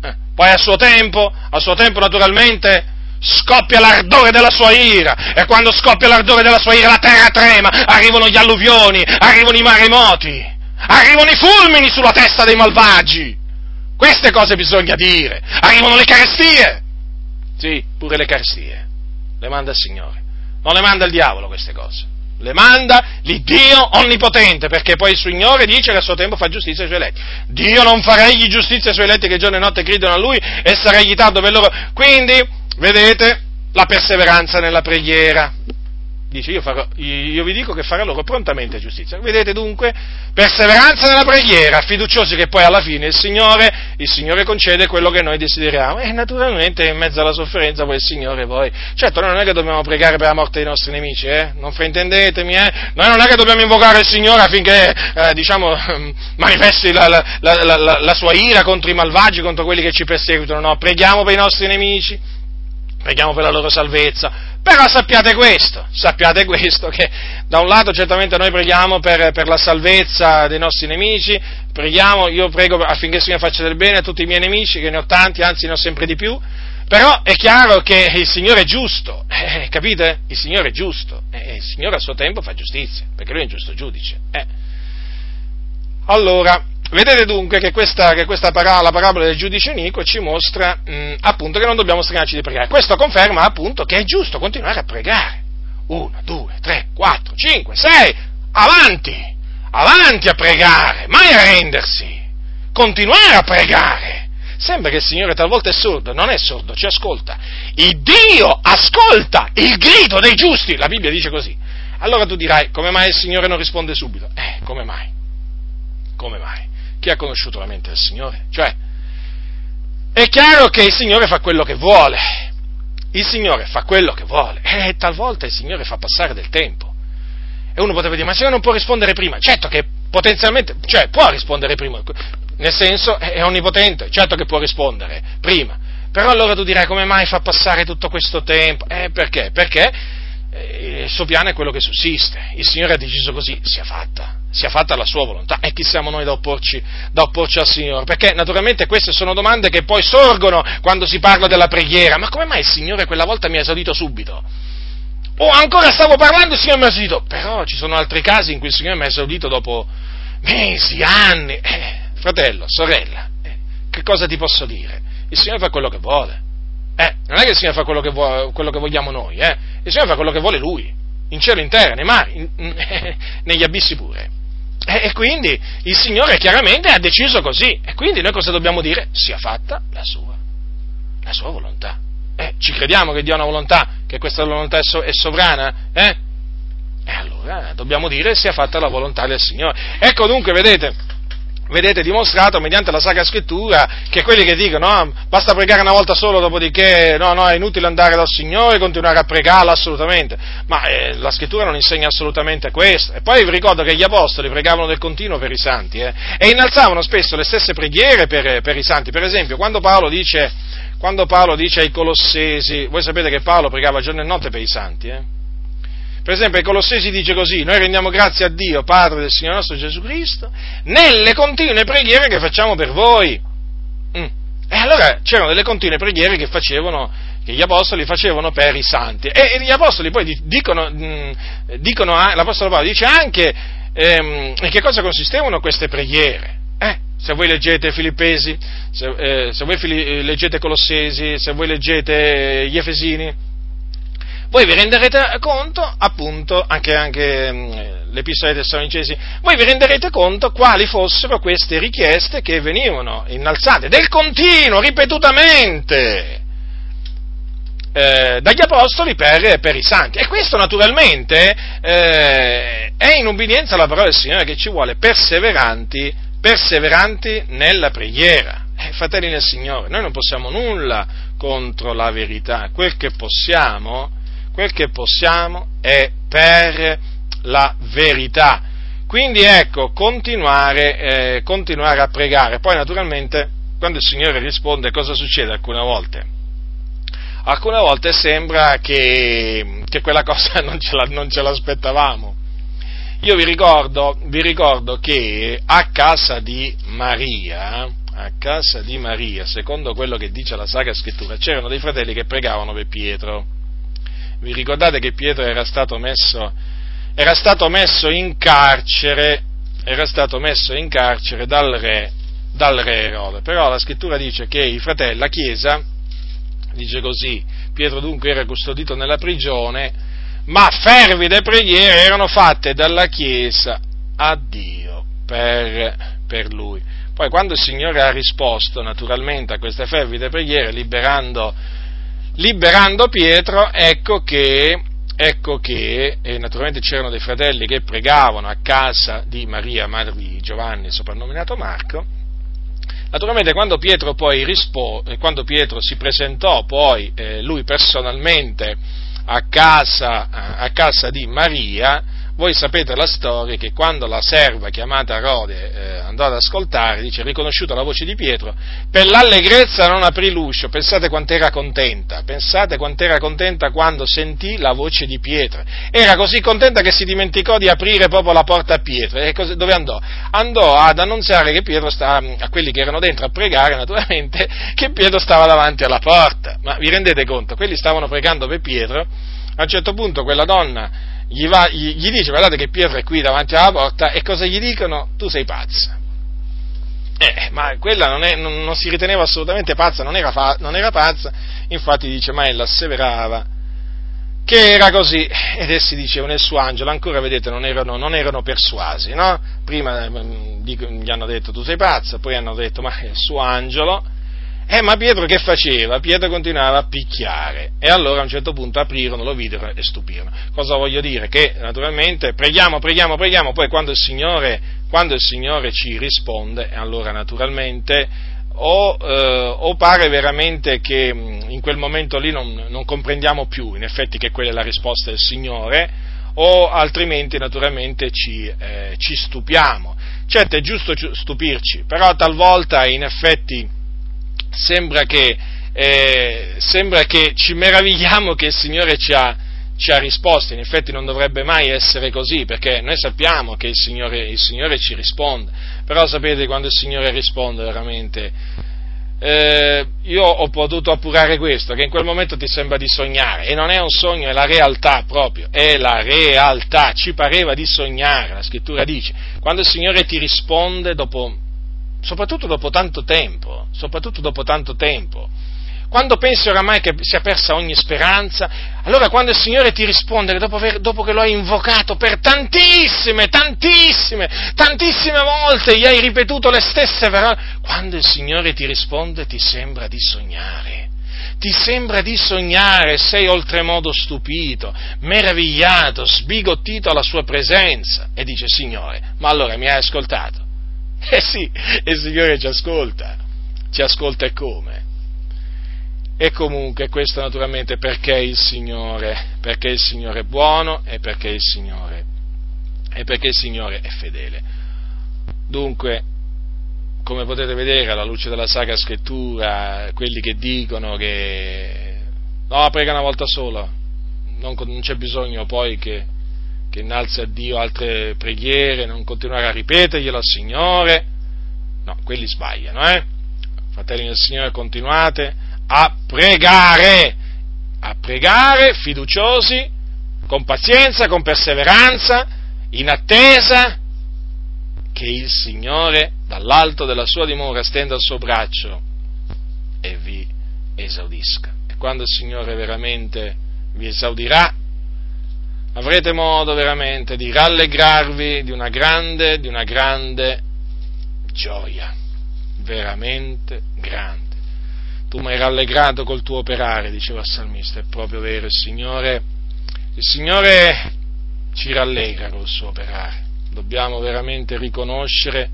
eh? poi a suo tempo, a suo tempo naturalmente, scoppia l'ardore della sua ira e quando scoppia l'ardore della sua ira la terra trema, arrivano gli alluvioni, arrivano i maremoti, arrivano i fulmini sulla testa dei malvagi. Queste cose bisogna dire. Arrivano le carestie. Sì, pure le carestie. Le manda il Signore. Non le manda il diavolo queste cose. Le manda l'Iddio onnipotente, perché poi il Signore dice che a suo tempo fa giustizia ai suoi eletti. Dio non farà egli giustizia ai suoi eletti che giorno e notte gridano a Lui e sarà egli tanto per loro. Quindi, vedete, la perseveranza nella preghiera. Dice, io, farò, io, vi dico che farà loro prontamente giustizia. Vedete dunque, perseveranza nella preghiera, fiduciosi che poi alla fine il Signore, il Signore concede quello che noi desideriamo. E naturalmente in mezzo alla sofferenza poi il Signore poi... Certo, noi non è che dobbiamo pregare per la morte dei nostri nemici, eh? Non fraintendetemi, eh? Noi non è che dobbiamo invocare il Signore affinché, eh, diciamo, manifesti la, la, la, la sua ira contro i malvagi, contro quelli che ci perseguitano. No, preghiamo per i nostri nemici preghiamo per la loro salvezza, però sappiate questo, sappiate questo, che da un lato certamente noi preghiamo per, per la salvezza dei nostri nemici, preghiamo, io prego affinché il Signore faccia del bene a tutti i miei nemici, che ne ho tanti, anzi ne ho sempre di più, però è chiaro che il Signore è giusto, eh, capite? Il Signore è giusto, eh, il Signore a suo tempo fa giustizia, perché Lui è un giusto giudice. Eh. Allora, vedete dunque che questa, che questa parabola, la parabola del giudice iniquo ci mostra mh, appunto che non dobbiamo straniarci di pregare. Questo conferma appunto che è giusto continuare a pregare. Uno, due, tre, quattro, cinque, sei, avanti, avanti a pregare, mai a rendersi, continuare a pregare. Sembra che il Signore talvolta è sordo, non è sordo, ci ascolta. Il Dio ascolta il grido dei giusti, la Bibbia dice così. Allora tu dirai, come mai il Signore non risponde subito? Eh, come mai? Come mai? Chi ha conosciuto la mente del Signore? Cioè, è chiaro che il Signore fa quello che vuole. Il Signore fa quello che vuole. E talvolta il Signore fa passare del tempo. E uno potrebbe dire, ma il Signore non può rispondere prima. Certo che potenzialmente, cioè può rispondere prima, nel senso è onnipotente, certo che può rispondere prima. Però allora tu dirai come mai fa passare tutto questo tempo? Eh perché? Perché eh, è quello che sussiste, il Signore ha deciso così, sia fatta, sia fatta la sua volontà. E chi siamo noi da opporci, da opporci al Signore? Perché naturalmente queste sono domande che poi sorgono quando si parla della preghiera. Ma come mai il Signore quella volta mi ha esaudito subito? O ancora stavo parlando e il Signore mi ha esaudito. Però ci sono altri casi in cui il Signore mi ha esaudito dopo mesi, anni. Eh, fratello, sorella, eh, che cosa ti posso dire? Il Signore fa quello che vuole. Eh, non è che il Signore fa quello che, vuole, quello che vogliamo noi, eh? Il Signore fa quello che vuole Lui, in cielo, in terra, nei mari, in, in, negli abissi pure. E, e, quindi il Signore chiaramente ha deciso così. E quindi noi cosa dobbiamo dire? Sia fatta la sua, la sua volontà. Eh, ci crediamo che Dio ha una volontà, che questa volontà è, so, è sovrana? Eh? E allora dobbiamo dire sia fatta la volontà del Signore. Ecco dunque, vedete, vedete dimostrato mediante la Sacra Scrittura che quelli che dicono no, basta pregare una volta solo, dopodiché no, no, è inutile andare dal Signore e continuare a pregarlo assolutamente, ma eh, la Scrittura non insegna assolutamente questo. E poi vi ricordo che gli Apostoli pregavano del continuo per i santi eh, e innalzavano spesso le stesse preghiere per, per i santi. Per esempio, quando Paolo, dice, quando Paolo dice ai Colossesi, voi sapete che Paolo pregava giorno e notte per i santi, eh? Per esempio, ai Colossesi dice così: Noi rendiamo grazie a Dio, Padre del Signore nostro Gesù Cristo, nelle continue preghiere che facciamo per voi. Mm. E allora c'erano delle continue preghiere che facevano, che gli apostoli facevano per i santi. E, gli apostoli poi dicono, mm, dicono l'apostolo Paolo dice anche ehm, in che cosa consistevano queste preghiere. Eh? Se voi leggete Filippesi, se, eh, se voi fili, leggete Colossesi, se voi leggete gli Efesini, voi vi renderete conto, appunto, anche, anche mm, l'Epistola dei Tessalonicesi, voi vi renderete conto quali fossero queste richieste che venivano innalzate del continuo, ripetutamente, eh, dagli Apostoli per, per, i santi. E questo naturalmente eh, è in ubbidienza alla parola del Signore che ci vuole perseveranti, perseveranti nella preghiera. Eh, fratelli nel Signore, noi non possiamo nulla contro la verità, quel che possiamo quel che possiamo è per la verità. Quindi ecco, continuare, eh, continuare a pregare. Poi naturalmente quando il Signore risponde cosa succede alcune volte? Alcune volte sembra che, che quella cosa non ce, la, non ce, l'aspettavamo. Io vi ricordo, vi ricordo che a casa di Maria, a casa di Maria, secondo quello che dice la Sacra Scrittura, c'erano dei fratelli che pregavano per Pietro vi ricordate che Pietro era stato messo, era stato messo in carcere, era stato messo in carcere dal re, dal re Erode. Però la scrittura dice che i fratelli, la Chiesa, dice così, Pietro dunque era custodito nella prigione, ma fervide preghiere erano fatte dalla Chiesa a Dio per, per lui. Poi quando il Signore ha risposto naturalmente a queste fervide preghiere, liberando liberando Pietro, ecco che, ecco che naturalmente c'erano dei fratelli che pregavano a casa di Maria, madre di Giovanni, soprannominato Marco, Naturalmente quando Pietro rispo, quando Pietro si presentò poi eh, lui personalmente a casa, a casa, di Maria, voi sapete la storia che quando la serva chiamata Rode eh, andò ad ascoltare, dice, riconosciuta la voce di Pietro, per l'allegrezza non aprì l'uscio, pensate quant'era contenta, pensate quant'era contenta quando sentì la voce di Pietro, era così contenta che si dimenticò di aprire proprio la porta a Pietro, e così, dove andò? Andò ad annunziare che Pietro stava, a quelli che erano dentro a pregare naturalmente, che Pietro stava davanti alla porta, ma vi rendete conto, quelli stavano pregando per Pietro, a un certo punto quella donna gli, va, gli, gli, dice guardate che Pietro è qui davanti alla porta e cosa gli dicono? Tu sei pazza. Eh, ma quella non, è, non, non, si riteneva assolutamente pazza, non era, fa, non era pazza, infatti dice ma ella asseverava che era così ed essi dicevano il suo angelo, ancora vedete non erano, non erano persuasi, no? Prima mm, gli hanno detto tu sei pazza, poi hanno detto ma è il suo angelo eh, ma Pietro che faceva? Pietro continuava a picchiare e allora a un certo punto aprirono, lo videro e stupirono. Cosa voglio dire? Che naturalmente preghiamo, preghiamo, preghiamo, poi quando il Signore, quando il Signore ci risponde, allora naturalmente o, eh, o, pare veramente che in quel momento lì non, non, comprendiamo più in effetti che quella è la risposta del Signore, o altrimenti naturalmente ci, eh, ci stupiamo. Certo è giusto stupirci, però talvolta in effetti sembra che, eh, sembra che ci meravigliamo che il Signore ci ha, ci ha, risposto, in effetti non dovrebbe mai essere così, perché noi sappiamo che il Signore, il Signore ci risponde, però sapete quando il Signore risponde veramente, eh, io ho potuto appurare questo, che in quel momento ti sembra di sognare, e non è un sogno, è la realtà proprio, è la realtà, ci pareva di sognare, la scrittura dice, quando il Signore ti risponde dopo soprattutto dopo tanto tempo, soprattutto dopo tanto tempo. Quando pensi oramai che sia persa ogni speranza, allora quando il Signore ti risponde dopo, aver, dopo che lo hai invocato per tantissime, tantissime, tantissime volte, gli hai ripetuto le stesse parole, quando il Signore ti risponde ti sembra di sognare ti sembra di sognare, sei oltremodo stupito, meravigliato, sbigottito alla sua presenza e dice Signore, ma allora mi hai ascoltato? Eh sì, il Signore ci ascolta, ci ascolta e come? E comunque questo naturalmente perché il Signore, perché il Signore è buono e perché il Signore, e perché il Signore è fedele. Dunque, come potete vedere alla luce della Sacra Scrittura, quelli che dicono che no, prega una volta sola, non, non c'è bisogno poi che che innalzi a Dio altre preghiere, non continuare a ripeterglielo al Signore. No, quelli sbagliano, eh? Fratelli del Signore, continuate a pregare, a pregare fiduciosi, con pazienza, con perseveranza, in attesa che il Signore dall'alto della sua dimora stenda il suo braccio e vi esaudisca. E quando il Signore veramente vi esaudirà, avrete modo veramente di rallegrarvi di una grande, di una grande gioia, veramente grande. Tu mi hai rallegrato col tuo operare, diceva il salmista, è proprio vero, il Signore, il Signore ci rallegra col suo operare. Dobbiamo veramente riconoscere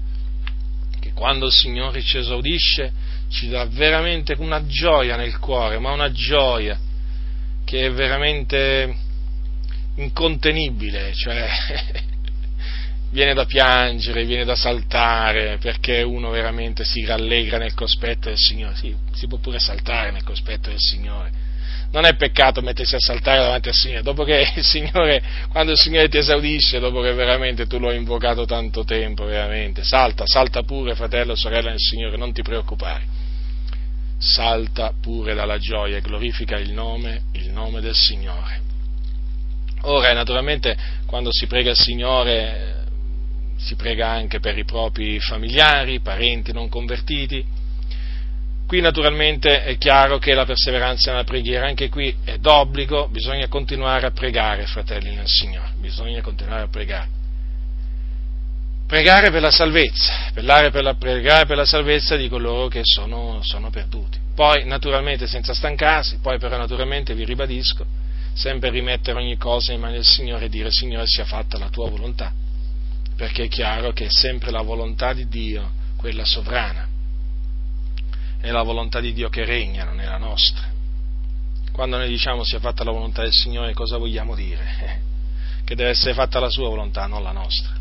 che quando il Signore ci esaudisce ci dà veramente una gioia nel cuore, ma una gioia che è veramente incontenibile, cioè viene da piangere, viene da saltare, perché uno veramente si rallegra nel cospetto del Signore. Sì, si può pure saltare nel cospetto del Signore. Non è peccato mettersi a saltare davanti al Signore, dopo che il Signore, quando il Signore ti esaudisce, dopo che veramente tu lo hai invocato tanto tempo, veramente, salta, salta pure, fratello, sorella del Signore, non ti preoccupare. Salta pure dalla gioia e glorifica il nome, il nome del Signore Ora, naturalmente, quando si prega il Signore, si prega anche per i propri familiari, parenti non convertiti. Qui naturalmente è chiaro che la perseveranza nella preghiera, anche qui è d'obbligo, bisogna continuare a pregare, fratelli nel Signore, bisogna continuare a pregare. Pregare per la salvezza, per la, pregare per la salvezza di coloro che sono, sono perduti. Poi, naturalmente, senza stancarsi, poi però naturalmente vi ribadisco, sempre rimettere ogni cosa in mano del Signore e dire Signore sia fatta la tua volontà, perché è chiaro che è sempre la volontà di Dio quella sovrana, è la volontà di Dio che regna, non è la nostra. Quando noi diciamo sia fatta la volontà del Signore cosa vogliamo dire? che deve essere fatta la sua volontà, non la nostra.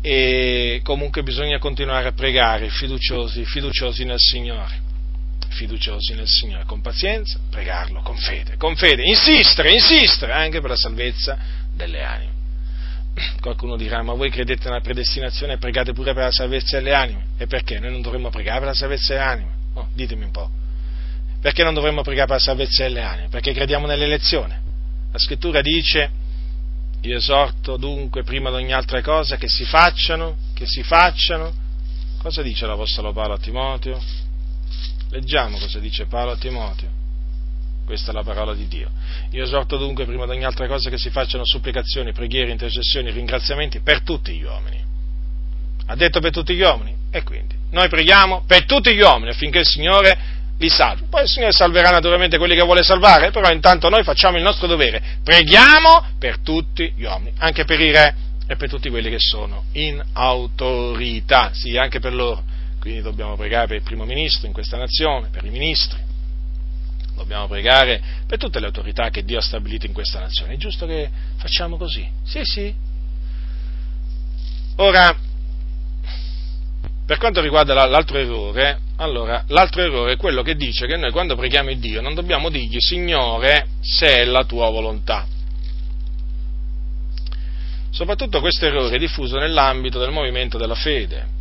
E comunque bisogna continuare a pregare, fiduciosi, fiduciosi nel Signore, fiduciosi nel Signore, con pazienza, pregarlo, con fede, con fede, insistere, insistere anche per la salvezza delle anime. Qualcuno dirà, ma voi credete nella predestinazione e pregate pure per la salvezza delle anime? E perché? Noi non dovremmo pregare per la salvezza delle anime? Oh, ditemi un po'. Perché non dovremmo pregare per la salvezza delle anime? Perché crediamo nell'elezione. La scrittura dice, io esorto dunque prima di ogni altra cosa che si facciano, che si facciano. Cosa dice l'Apostolo Paolo a Timoteo? Leggiamo cosa dice Paolo a Timoteo. Questa è la parola di Dio. Io esorto dunque prima di ogni altra cosa che si facciano supplicazioni, preghiere, intercessioni, ringraziamenti per tutti gli uomini. Ha detto per tutti gli uomini? E quindi noi preghiamo per tutti gli uomini affinché il Signore li salvi. Poi il Signore salverà naturalmente quelli che vuole salvare, però intanto noi facciamo il nostro dovere. Preghiamo per tutti gli uomini, anche per i re e per tutti quelli che sono in autorità, sì, anche per loro. Quindi dobbiamo pregare per il primo ministro in questa nazione, per i ministri, dobbiamo pregare per tutte le autorità che Dio ha stabilito in questa nazione. È giusto che facciamo così? Sì, sì. Ora, per quanto riguarda l'altro errore, allora, l'altro errore è quello che dice che noi quando preghiamo il Dio non dobbiamo dirgli Signore se è la tua volontà. Soprattutto questo errore è diffuso nell'ambito del movimento della fede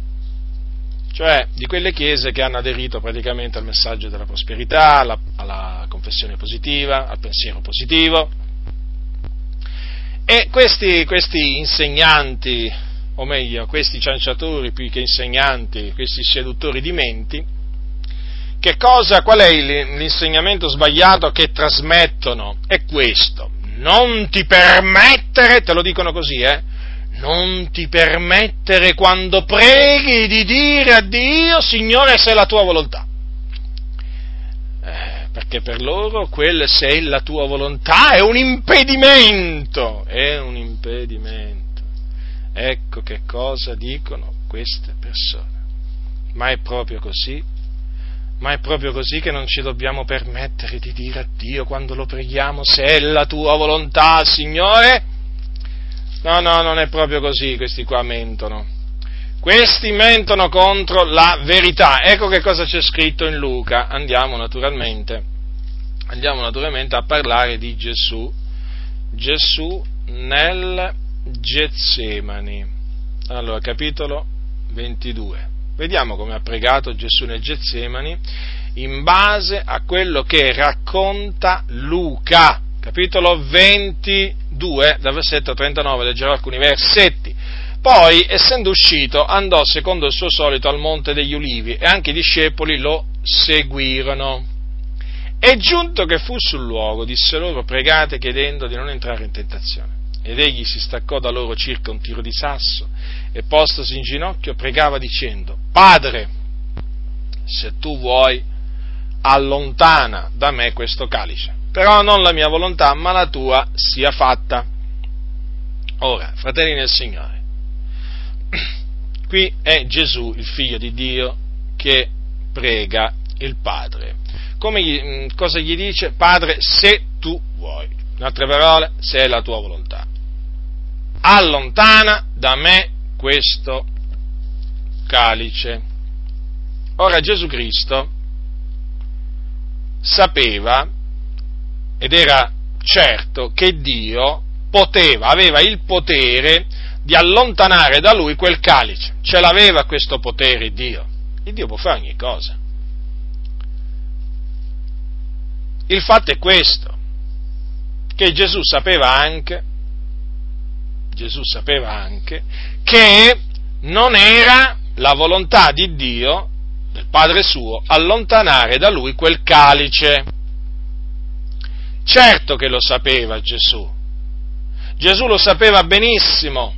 cioè di quelle chiese che hanno aderito praticamente al messaggio della prosperità, alla, alla confessione positiva, al pensiero positivo. E questi, questi, insegnanti, o meglio, questi cianciatori più che insegnanti, questi seduttori di menti, cosa, qual è l'insegnamento sbagliato che trasmettono? È questo, non ti permettere, te lo dicono così, eh? Non ti permettere quando preghi di dire a Dio, Signore, se è la tua volontà. Eh, perché per loro quel se è la tua volontà è un impedimento, è un impedimento. Ecco che cosa dicono queste persone. Ma è proprio così, ma è proprio così che non ci dobbiamo permettere di dire a Dio quando lo preghiamo se è la tua volontà, Signore No, no, non è proprio così, questi qua mentono. Questi mentono contro la verità. Ecco che cosa c'è scritto in Luca. Andiamo naturalmente, andiamo naturalmente a parlare di Gesù. Gesù nel Getsemani. Allora, capitolo 22. Vediamo come ha pregato Gesù nel Getsemani in base a quello che racconta Luca capitolo 22, dal versetto 39, leggerò alcuni versetti. Poi, essendo uscito, andò secondo il suo solito al monte degli ulivi e anche i discepoli lo seguirono. E giunto che fu sul luogo, disse loro pregate chiedendo di non entrare in tentazione. Ed egli si staccò da loro circa un tiro di sasso e postosi in ginocchio pregava dicendo, Padre, se tu vuoi, allontana da me questo calice però non la mia volontà, ma la tua sia fatta. Ora, fratelli nel Signore, qui è Gesù, il figlio di Dio, che prega il Padre. Gli, mm, cosa gli dice? Padre, se tu vuoi. In altre parole, se è la tua volontà. Allontana da me questo calice. Ora Gesù Cristo sapeva ed era certo che Dio poteva, aveva il potere di allontanare da lui quel calice. Ce l'aveva questo potere Dio. Il Dio può fare ogni cosa. Il fatto è questo, che Gesù sapeva anche, Gesù sapeva anche, che non era la volontà di Dio, del Padre suo, allontanare da lui quel calice. Certo che lo sapeva Gesù. Gesù lo sapeva benissimo.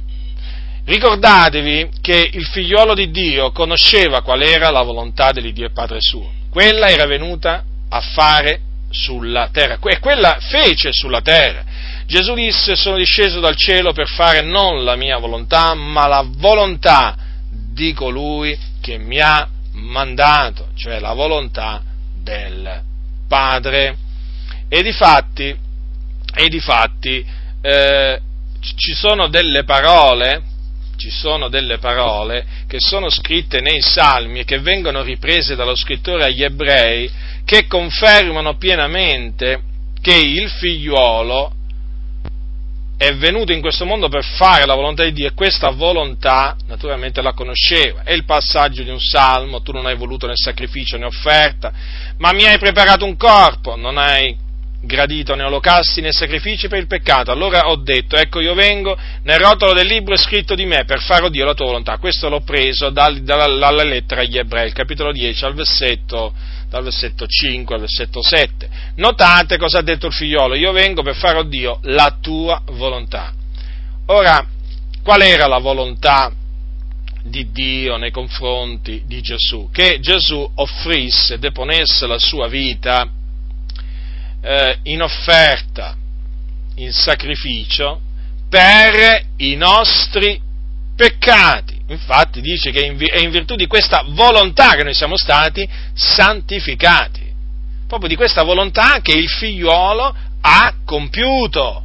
Ricordatevi che il figliolo di Dio conosceva qual era la volontà dell'Iddio e Padre suo. Quella era venuta a fare sulla terra e quella fece sulla terra. Gesù disse sono disceso dal cielo per fare non la mia volontà, ma la volontà di colui che mi ha mandato, cioè la volontà del Padre. E di fatti, e di fatti eh, eh, ci sono delle parole, ci sono delle parole che sono scritte nei salmi e che vengono riprese dallo scrittore agli ebrei che confermano pienamente che il figliuolo è venuto in questo mondo per fare la volontà di Dio e questa volontà naturalmente la conosceva. È il passaggio di un salmo, tu non hai voluto né sacrificio né offerta, ma mi hai preparato un corpo, non hai gradito né olocausti né sacrifici per il peccato. Allora ho detto, ecco io vengo, nel rotolo del libro è scritto di me per fare Dio la tua volontà. Questo l'ho preso dal, dalla, dalla, lettera agli ebrei, capitolo 10, al versetto, dal versetto 5 al versetto 7. Notate cosa ha detto il figliolo, io vengo per fare Dio la tua volontà. Ora, qual era la volontà di Dio nei confronti di Gesù? Che Gesù offrisse, deponesse la sua vita eh, in offerta, in sacrificio per i nostri peccati. Infatti dice che è in virtù di questa volontà che noi siamo stati santificati. Proprio di questa volontà che il figliuolo ha compiuto.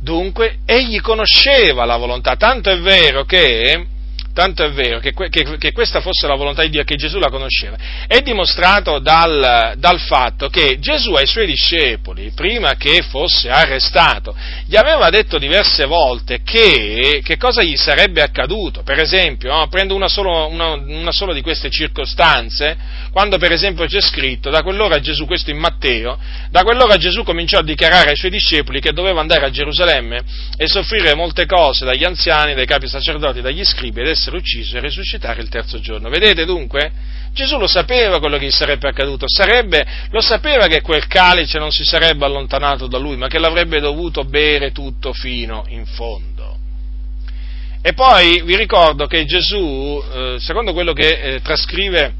Dunque, egli conosceva la volontà, tanto è vero che tanto è vero che, che, che, questa fosse la volontà di Dio, che Gesù la conosceva, è dimostrato dal, dal, fatto che Gesù ai suoi discepoli, prima che fosse arrestato, gli aveva detto diverse volte che, che cosa gli sarebbe accaduto. Per esempio, no, prendo una solo, una, una sola di queste circostanze, quando per esempio c'è scritto, da quell'ora Gesù, questo in Matteo, da quell'ora Gesù cominciò a dichiarare ai suoi discepoli che doveva andare a Gerusalemme e soffrire molte cose dagli anziani, dai capi sacerdoti, dagli scribi ed essere ucciso e risuscitare il terzo giorno. Vedete dunque? Gesù lo sapeva quello che gli sarebbe accaduto, sarebbe, lo sapeva che quel calice non si sarebbe allontanato da lui, ma che l'avrebbe dovuto bere tutto fino in fondo. E poi vi ricordo che Gesù, eh, secondo quello che eh, trascrive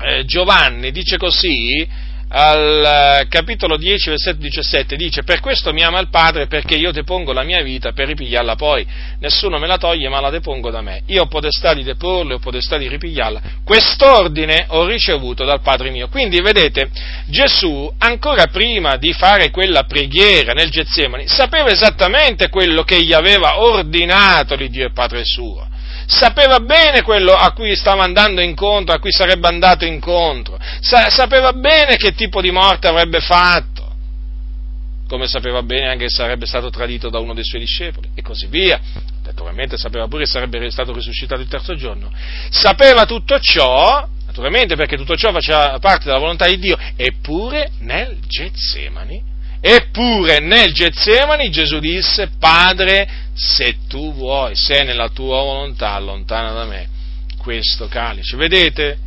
eh, Giovanni dice così al eh, capitolo 10, versetto 17, dice, per questo mi ama il Padre, perché io depongo la mia vita per ripigliarla poi, nessuno me la toglie, ma la depongo da me. Io ho potestà di deporla, ho potestà di ripigliarla. Quest'ordine ho ricevuto dal Padre mio. Quindi, vedete, Gesù, ancora prima di fare quella preghiera nel Getsemani, sapeva esattamente quello che gli aveva ordinato di Dio e Padre suo sapeva bene quello a cui stava andando incontro, a cui sarebbe andato incontro, Sa- sapeva bene che tipo di morte avrebbe fatto, come sapeva bene anche che sarebbe stato tradito da uno dei suoi discepoli e così via. Naturalmente sapeva pure che sarebbe stato risuscitato il terzo giorno. Sapeva tutto ciò, naturalmente perché tutto ciò faceva parte della volontà di Dio, eppure nel Getsemani Eppure nel Getsemani Gesù disse, Padre, se tu vuoi, se nella tua volontà, allontana da me questo calice. Vedete?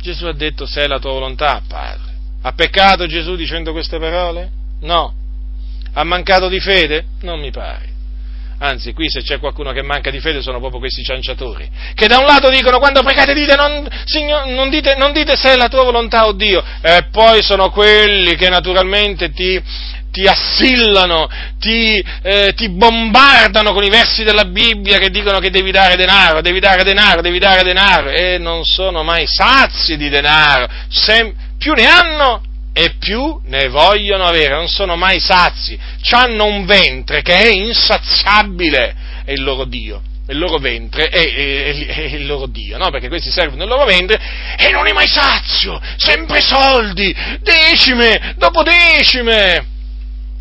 Gesù ha detto, se è la tua volontà, Padre. Ha peccato Gesù dicendo queste parole? No. Ha mancato di fede? Non mi pare. Anzi, qui se c'è qualcuno che manca di fede sono proprio questi cianciatori, che da un lato dicono quando pregate dite non, signor, non, dite, non dite se è la tua volontà o Dio, e poi sono quelli che naturalmente ti, ti assillano, ti, eh, ti, bombardano con i versi della Bibbia che dicono che devi dare denaro, devi dare denaro, devi dare denaro, e non sono mai sazi di denaro, Sem- più ne hanno e più ne vogliono avere, non sono mai sazi, hanno un ventre che è insaziabile, è il loro Dio. Il loro ventre è, è, è il loro Dio, no? Perché questi servono il loro ventre e non è mai sazio, sempre soldi, decime dopo decime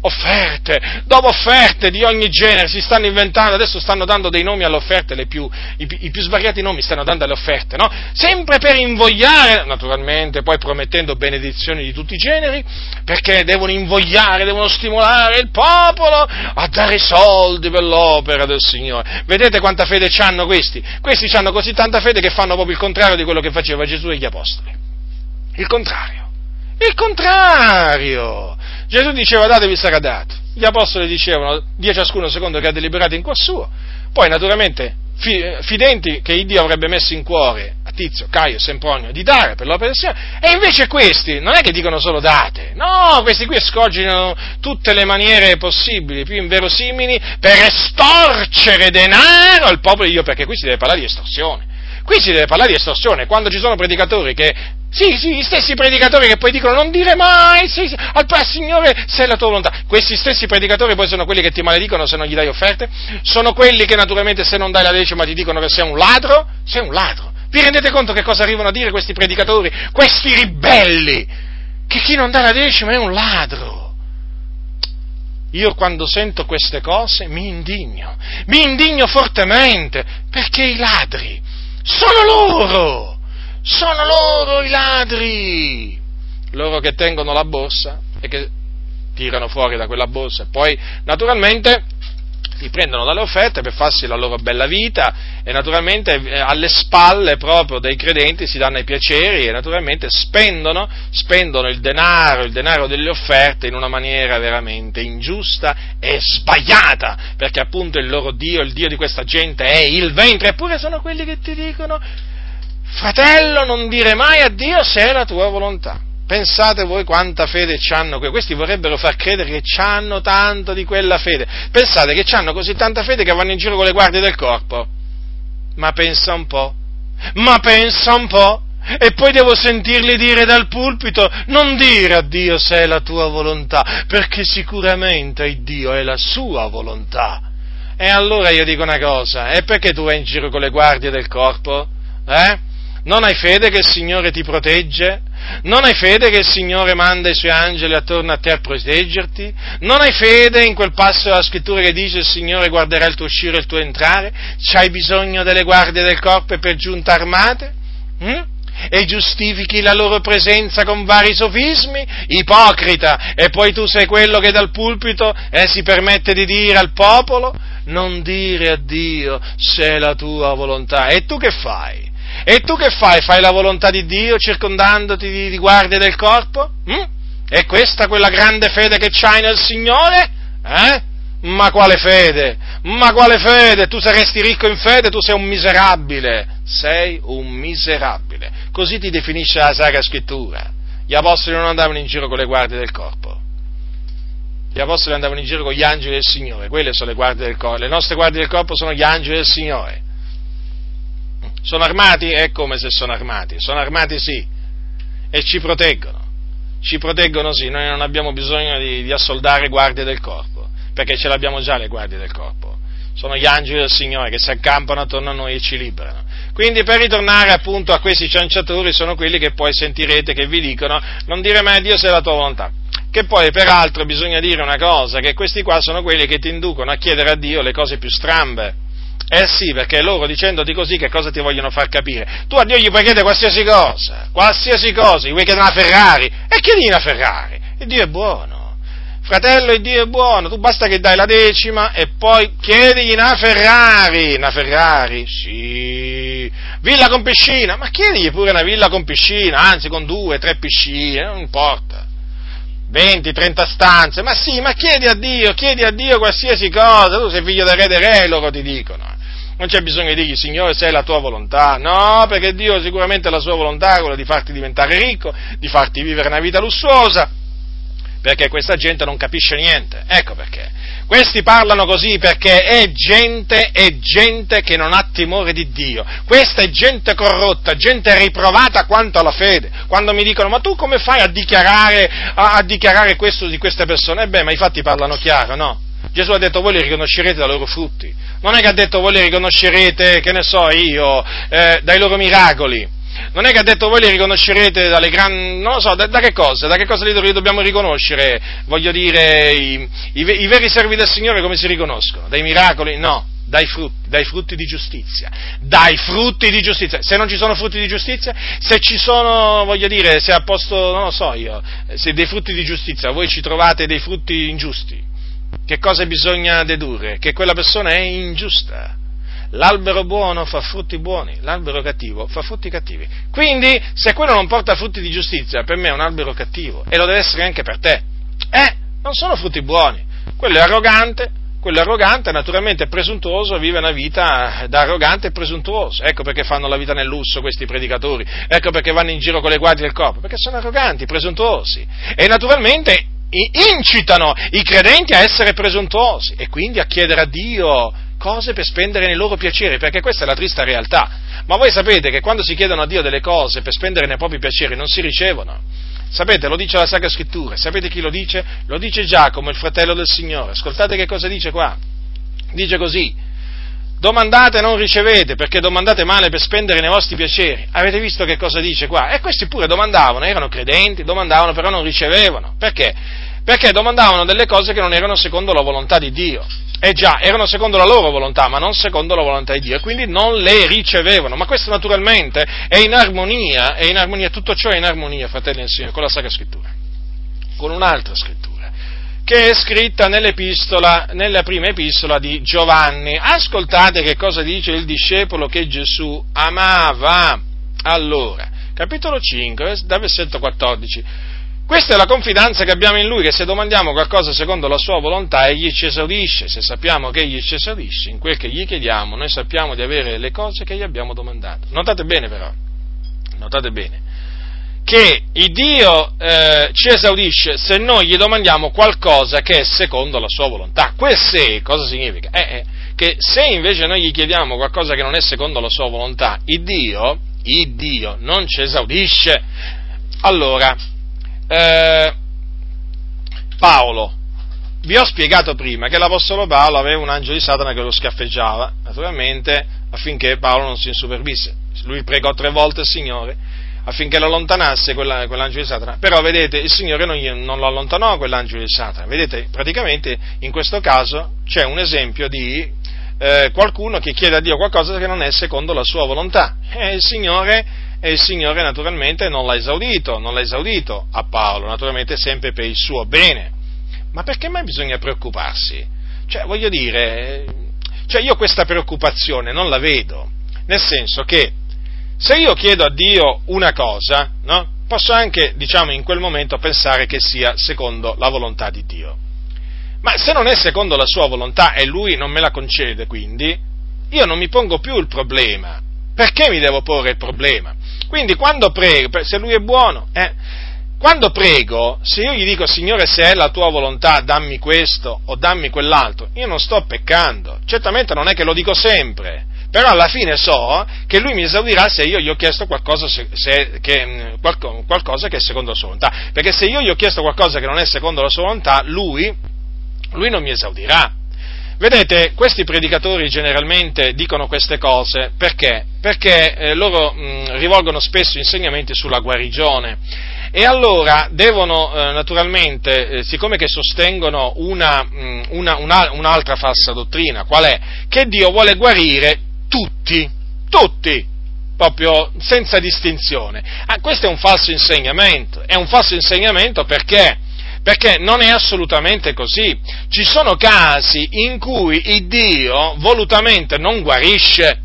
offerte, dopo offerte di ogni genere, si stanno inventando, adesso stanno dando dei nomi alle offerte, più, i, i, più svariati nomi stanno dando alle offerte, no? Sempre per invogliare, naturalmente, poi promettendo benedizioni di tutti i generi, perché devono invogliare, devono stimolare il popolo a dare soldi per l'opera del Signore. Vedete quanta fede hanno questi? Questi hanno così tanta fede che fanno proprio il contrario di quello che faceva Gesù e gli Apostoli. Il contrario. Il contrario! Gesù diceva datevi sarà dato. Gli apostoli dicevano dia ciascuno secondo che ha deliberato in cuor suo. Poi naturalmente fidenti che il Dio avrebbe messo in cuore a Tizio, Caio, Sempronio di dare per l'opera del Signore, e invece questi non è che dicono solo date, no, questi qui scoginano tutte le maniere possibili, più inverosimili, per estorcere denaro al popolo di Dio, perché qui si deve parlare di estorsione. Qui si deve parlare di estorsione, quando ci sono predicatori che Sì, sì, gli stessi predicatori che poi dicono non dire mai sì, sì, al, Signore se la tua volontà. Questi stessi predicatori poi sono quelli che ti maledicono se non gli dai offerte, sono quelli che naturalmente se non dai la decima ti dicono che sei un ladro, sei un ladro. Vi rendete conto che cosa arrivano a dire questi predicatori, questi ribelli? Che chi non dà la decima è un ladro. Io quando sento queste cose mi indigno, mi indigno fortemente, perché i ladri sono loro sono loro i ladri! Loro che tengono la borsa e che tirano fuori da quella borsa poi naturalmente li prendono dalle offerte per farsi la loro bella vita e naturalmente eh, alle spalle proprio dei credenti si danno i piaceri e naturalmente spendono, spendono il denaro, il denaro delle offerte in una maniera veramente ingiusta e sbagliata, perché appunto il loro Dio, il Dio di questa gente è il ventre, eppure sono quelli che ti dicono fratello, non dire mai a Dio se è la tua volontà. Pensate voi quanta fede hanno questi vorrebbero far credere che hanno tanto di quella fede. Pensate che hanno così tanta fede che vanno in giro con le guardie del corpo. Ma pensa un po', ma pensa un po', e poi devo sentirli dire dal pulpito, non dire a Dio se è la tua volontà, perché sicuramente Dio è la sua volontà. E allora io dico una cosa, e perché tu vai in giro con le guardie del corpo? Eh? Non hai fede che il Signore ti protegge? Non hai fede che il Signore manda i suoi angeli attorno a te a proteggerti? Non hai fede in quel passo della scrittura che dice il Signore guarderà il tuo uscire e il tuo entrare? C'hai bisogno delle guardie del corpo e per giunta armate? Mm? e giustifichi la loro presenza con vari sofismi? Ipocrita! E poi tu sei quello che dal pulpito eh, si permette di dire al popolo? Non dire a Dio se è la tua volontà. E tu che fai? E tu che fai? Fai la volontà di Dio circondandoti di, di guardie del corpo? Hm? È questa quella grande fede che c'hai nel Signore? Eh? Ma quale fede? Ma quale fede? Tu saresti ricco in fede, tu sei un miserabile. Sei un miserabile. Così ti definisce la Sacra Scrittura. Gli apostoli non andavano in giro con le guardie del corpo. Gli apostoli andavano in giro con gli angeli del Signore. Quelle sono le guardie del corpo. Le nostre guardie del corpo sono gli angeli del Signore. Sono armati? È come se sono armati. Sono armati sì. E ci proteggono. Ci proteggono sì. Noi non abbiamo bisogno di, di assoldare guardie del corpo, perché ce l'abbiamo già le guardie del corpo. Sono gli angeli del Signore che si accampano attorno a noi e ci liberano. Quindi per ritornare appunto a questi cianciatori sono quelli che poi sentirete che vi dicono non dire mai a Dio se è la tua volontà. Che poi peraltro bisogna dire una cosa, che questi qua sono quelli che ti inducono a chiedere a Dio le cose più strambe eh sì, perché loro dicendoti così che cosa ti vogliono far capire? Tu a Dio gli puoi chiedere qualsiasi cosa, qualsiasi cosa, gli vuoi chiedere una Ferrari, e chiedi una Ferrari, e Dio è buono. Fratello, il Dio è buono, tu basta che dai la decima e poi chiedigli una Ferrari, una Ferrari, sì, villa con piscina, ma chiedigli pure una villa con piscina, anzi con due, tre piscine, non importa. 20, 30 stanze, ma sì, ma chiedi a Dio, chiedi a Dio qualsiasi cosa, tu sei figlio del re dei re, loro ti dicono. Non c'è bisogno di dirgli, Signore, se è la tua volontà. No, perché Dio sicuramente la sua volontà è quella di farti diventare ricco, di farti vivere una vita lussuosa, perché questa gente non capisce niente. Ecco perché. Questi parlano così perché è gente, è gente che non ha timore di Dio. Questa è gente corrotta, gente riprovata quanto alla fede. Quando mi dicono, ma tu come fai a dichiarare, a, a dichiarare questo di queste persone? E beh, ma i fatti parlano chiaro, no? Gesù ha detto voi li riconoscerete dai loro frutti. Non è che ha detto voi li riconoscerete, che ne so io, eh, dai loro miracoli. Non è che ha detto voi li riconoscerete dalle grandi... non lo so, da, da, che cosa? Da che cosa li, dobbiamo riconoscere? Voglio dire, i, i, i, veri servi del Signore come si riconoscono? Dai miracoli? No, dai frutti, dai frutti di giustizia. Dai frutti di giustizia. Se non ci sono frutti di giustizia, se ci sono, voglio dire, se a posto, non lo so io, se dei frutti di giustizia voi ci trovate dei frutti ingiusti, che cosa bisogna dedurre? Che quella persona è ingiusta. L'albero buono fa frutti buoni, l'albero cattivo fa frutti cattivi. Quindi, se quello non porta frutti di giustizia, per me è un albero cattivo e lo deve essere anche per te. Eh, non sono frutti buoni. Quello è arrogante, quello arrogante, naturalmente presuntuoso, vive una vita da arrogante e presuntuoso. Ecco perché fanno la vita nel lusso questi predicatori, ecco perché vanno in giro con le guardie del corpo, perché sono arroganti, presuntuosi. E naturalmente incitano i credenti a essere presuntuosi e quindi a chiedere a Dio cose per spendere nei loro piaceri, perché questa è la triste realtà. Ma voi sapete che quando si chiedono a Dio delle cose per spendere nei propri piaceri non si ricevono. Sapete, lo dice la Sacra Scrittura. Sapete chi lo dice? Lo dice Giacomo, il fratello del Signore. Ascoltate che cosa dice qua. Dice così. Domandate e non ricevete, perché domandate male per spendere nei vostri piaceri. Avete visto che cosa dice qua? E questi pure domandavano, erano credenti, domandavano, però non ricevevano. Perché? Perché domandavano delle cose che non erano secondo la volontà di Dio. Eh già, erano secondo la loro volontà, ma non secondo la volontà di Dio, quindi non le ricevevano. Ma questo naturalmente è in armonia, è in armonia, tutto ciò è in armonia, fratelli e signori, con la Sacra Scrittura, con un'altra scrittura, che è scritta nella prima epistola di Giovanni. Ascoltate che cosa dice il discepolo che Gesù amava. Allora, capitolo 5, da versetto 14. Questa è la confidenza che abbiamo in Lui, che se domandiamo qualcosa secondo la Sua volontà, Egli ci esaudisce. Se sappiamo che Egli ci esaudisce, in quel che gli chiediamo, noi sappiamo di avere le cose che gli abbiamo domandato. Notate bene però, notate bene, che il Dio eh, ci esaudisce se noi gli domandiamo qualcosa che è secondo la Sua volontà. Quel se cosa significa? Eh, eh, che se invece noi gli chiediamo qualcosa che non è secondo la Sua volontà, il Dio, il Dio non ci esaudisce. Allora, eh, Paolo, vi ho spiegato prima che l'Apostolo Paolo aveva un angelo di Satana che lo scaffeggiava, naturalmente affinché Paolo non si insuperbisse. Lui pregò tre volte il Signore affinché lo allontanasse quella, quell'angelo di Satana, però vedete il Signore non, non lo allontanò quell'angelo di Satana, vedete praticamente in questo caso c'è un esempio di eh, qualcuno che chiede a Dio qualcosa che non è secondo la sua volontà. E il Signore e il Signore naturalmente non l'ha esaudito, non l'ha esaudito a Paolo, naturalmente sempre per il suo bene. Ma perché mai bisogna preoccuparsi? Cioè, voglio dire, cioè io questa preoccupazione non la vedo, nel senso che se io chiedo a Dio una cosa, no? posso anche, diciamo, in quel momento pensare che sia secondo la volontà di Dio. Ma se non è secondo la sua volontà e lui non me la concede, quindi, io non mi pongo più il problema. Perché mi devo porre il problema? Quindi quando prego, se lui è buono, eh, quando prego, se io gli dico Signore se è la tua volontà dammi questo o dammi quell'altro, io non sto peccando, certamente non è che lo dico sempre, però alla fine so che lui mi esaudirà se io gli ho chiesto qualcosa, se, se, che, qualcosa che è secondo la sua volontà, perché se io gli ho chiesto qualcosa che non è secondo la sua volontà, lui, lui non mi esaudirà. Vedete, questi predicatori generalmente dicono queste cose perché? Perché eh, loro mh, rivolgono spesso insegnamenti sulla guarigione e allora devono eh, naturalmente, eh, siccome che sostengono una, mh, una, una, un'altra falsa dottrina, qual è? Che Dio vuole guarire tutti, tutti, proprio senza distinzione. Ah, questo è un falso insegnamento, è un falso insegnamento perché? Perché non è assolutamente così. Ci sono casi in cui il Dio volutamente non guarisce.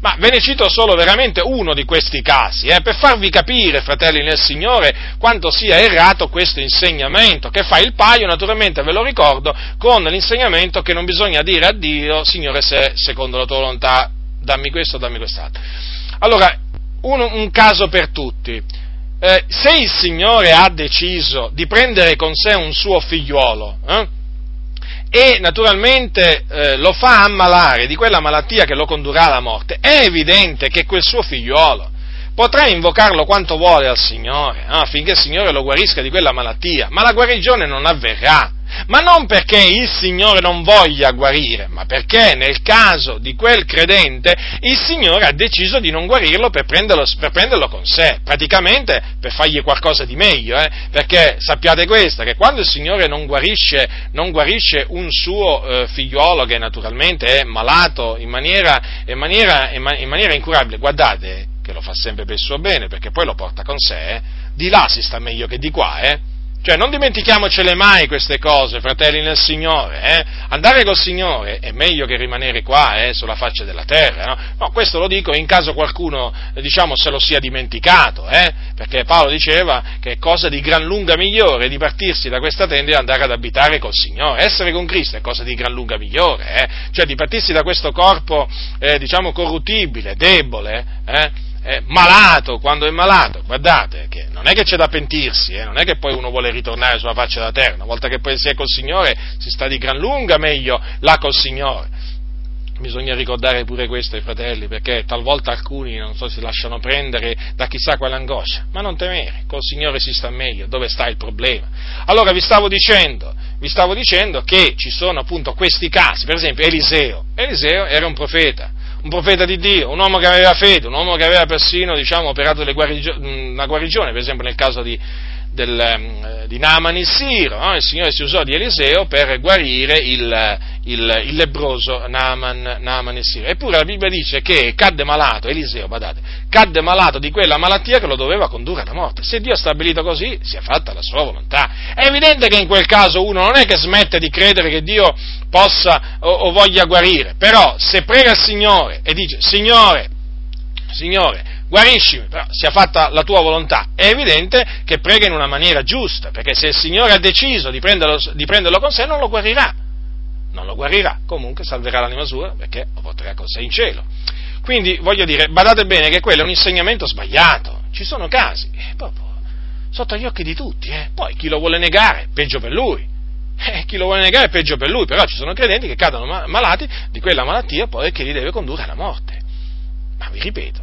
Ma ve ne cito solo veramente uno di questi casi, eh, per farvi capire, fratelli nel Signore, quanto sia errato questo insegnamento, che fa il paio, naturalmente ve lo ricordo, con l'insegnamento che non bisogna dire a Dio, Signore, se secondo la tua volontà dammi questo, dammi quest'altro. Allora, un, un caso per tutti eh, se il Signore ha deciso di prendere con sé un suo figliuolo eh, e naturalmente eh, lo fa ammalare di quella malattia che lo condurrà alla morte, è evidente che quel suo figliuolo potrà invocarlo quanto vuole al Signore affinché il Signore lo guarisca di quella malattia, ma la guarigione non avverrà ma non perché il Signore non voglia guarire, ma perché nel caso di quel credente il Signore ha deciso di non guarirlo per prenderlo, per prenderlo con sé, praticamente per fargli qualcosa di meglio, eh? perché sappiate questo, che quando il Signore non guarisce, non guarisce un suo eh, figliuolo che naturalmente è malato in maniera, in, maniera, in maniera incurabile, guardate che lo fa sempre per il suo bene, perché poi lo porta con sé, eh? di là si sta meglio che di qua, eh? Cioè, non dimentichiamocele mai queste cose, fratelli nel Signore. Eh? Andare col Signore è meglio che rimanere qua, eh, sulla faccia della terra. No? no? questo lo dico in caso qualcuno, eh, diciamo, se lo sia dimenticato, eh? perché Paolo diceva che è cosa di gran lunga migliore di partirsi da questa tenda e andare ad abitare col Signore. Essere con Cristo è cosa di gran lunga migliore, eh? cioè di partirsi da questo corpo, eh, diciamo, corruttibile, debole, eh? malato, quando è malato, guardate che non è che c'è da pentirsi, eh, non è che poi uno vuole ritornare sulla faccia della terra, una volta che poi si è col Signore si sta di gran lunga meglio là col Signore. Bisogna ricordare pure questo ai fratelli, perché talvolta alcuni, non so, si lasciano prendere da chissà quale angoscia, ma non temere, col Signore si sta meglio, dove sta il problema? Allora vi stavo dicendo, vi stavo dicendo che ci sono appunto questi casi, per esempio Eliseo, Eliseo era un profeta, un profeta di Dio, un uomo che aveva fede, un uomo che aveva persino, diciamo, operato guarigio- una guarigione, per esempio nel caso di, del, eh, di Naaman il Siro, no? il Signore si usò di Eliseo per guarire il, il, il lebroso Naaman, Naaman, il Siro. Eppure la Bibbia dice che cadde malato, Eliseo, badate, cadde malato di quella malattia che lo doveva condurre alla morte. Se Dio ha stabilito così, si è fatta la sua volontà. È evidente che in quel caso uno non è che smette di credere che Dio possa o, o voglia guarire, però se prega il Signore e dice, Signore, Signore, guariscimi, però sia fatta la tua volontà. È evidente che prega in una maniera giusta, perché se il Signore ha deciso di prenderlo, di prenderlo con sé, non lo guarirà. Non lo guarirà, comunque salverà l'anima sua perché lo porterà con sé in cielo. Quindi voglio dire, badate bene che quello è un insegnamento sbagliato. Ci sono casi, eh, proprio sotto gli occhi di tutti, eh. poi chi lo vuole negare, peggio per lui. Eh, chi lo vuole negare peggio per lui, però ci sono credenti che cadono malati di quella malattia poi che li deve condurre alla morte. Ma vi ripeto,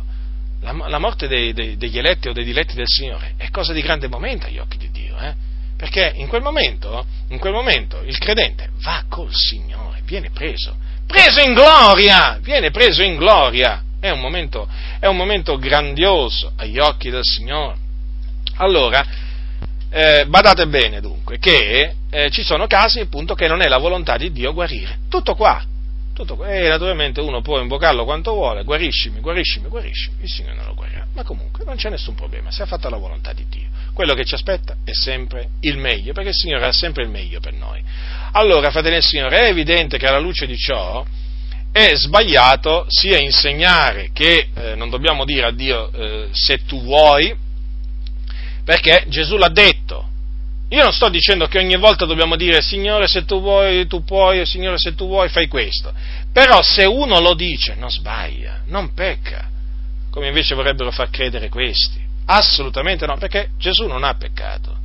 la, la morte dei, dei, degli eletti o dei diletti del Signore è cosa di grande momento agli occhi di Dio, eh? perché in quel, momento, in quel momento il credente va col Signore, viene preso, preso in gloria, viene preso in gloria, è un momento, è un momento grandioso agli occhi del Signore. Allora, eh, badate bene dunque che eh, ci sono casi appunto che non è la volontà di Dio guarire. Tutto qua, tutto, e naturalmente uno può invocarlo quanto vuole, guariscimi, guariscimi, guariscimi, il Signore non lo guarirà. Ma comunque non c'è nessun problema, si è fatta la volontà di Dio. Quello che ci aspetta è sempre il meglio, perché il Signore ha sempre il meglio per noi. Allora, fratelli del Signore, è evidente che alla luce di ciò è sbagliato sia insegnare che eh, non dobbiamo dire a Dio eh, se tu vuoi, perché Gesù l'ha detto, io non sto dicendo che ogni volta dobbiamo dire Signore se tu vuoi, tu puoi, Signore se tu vuoi, fai questo. Però se uno lo dice non sbaglia, non pecca, come invece vorrebbero far credere questi. Assolutamente no, perché Gesù non ha peccato.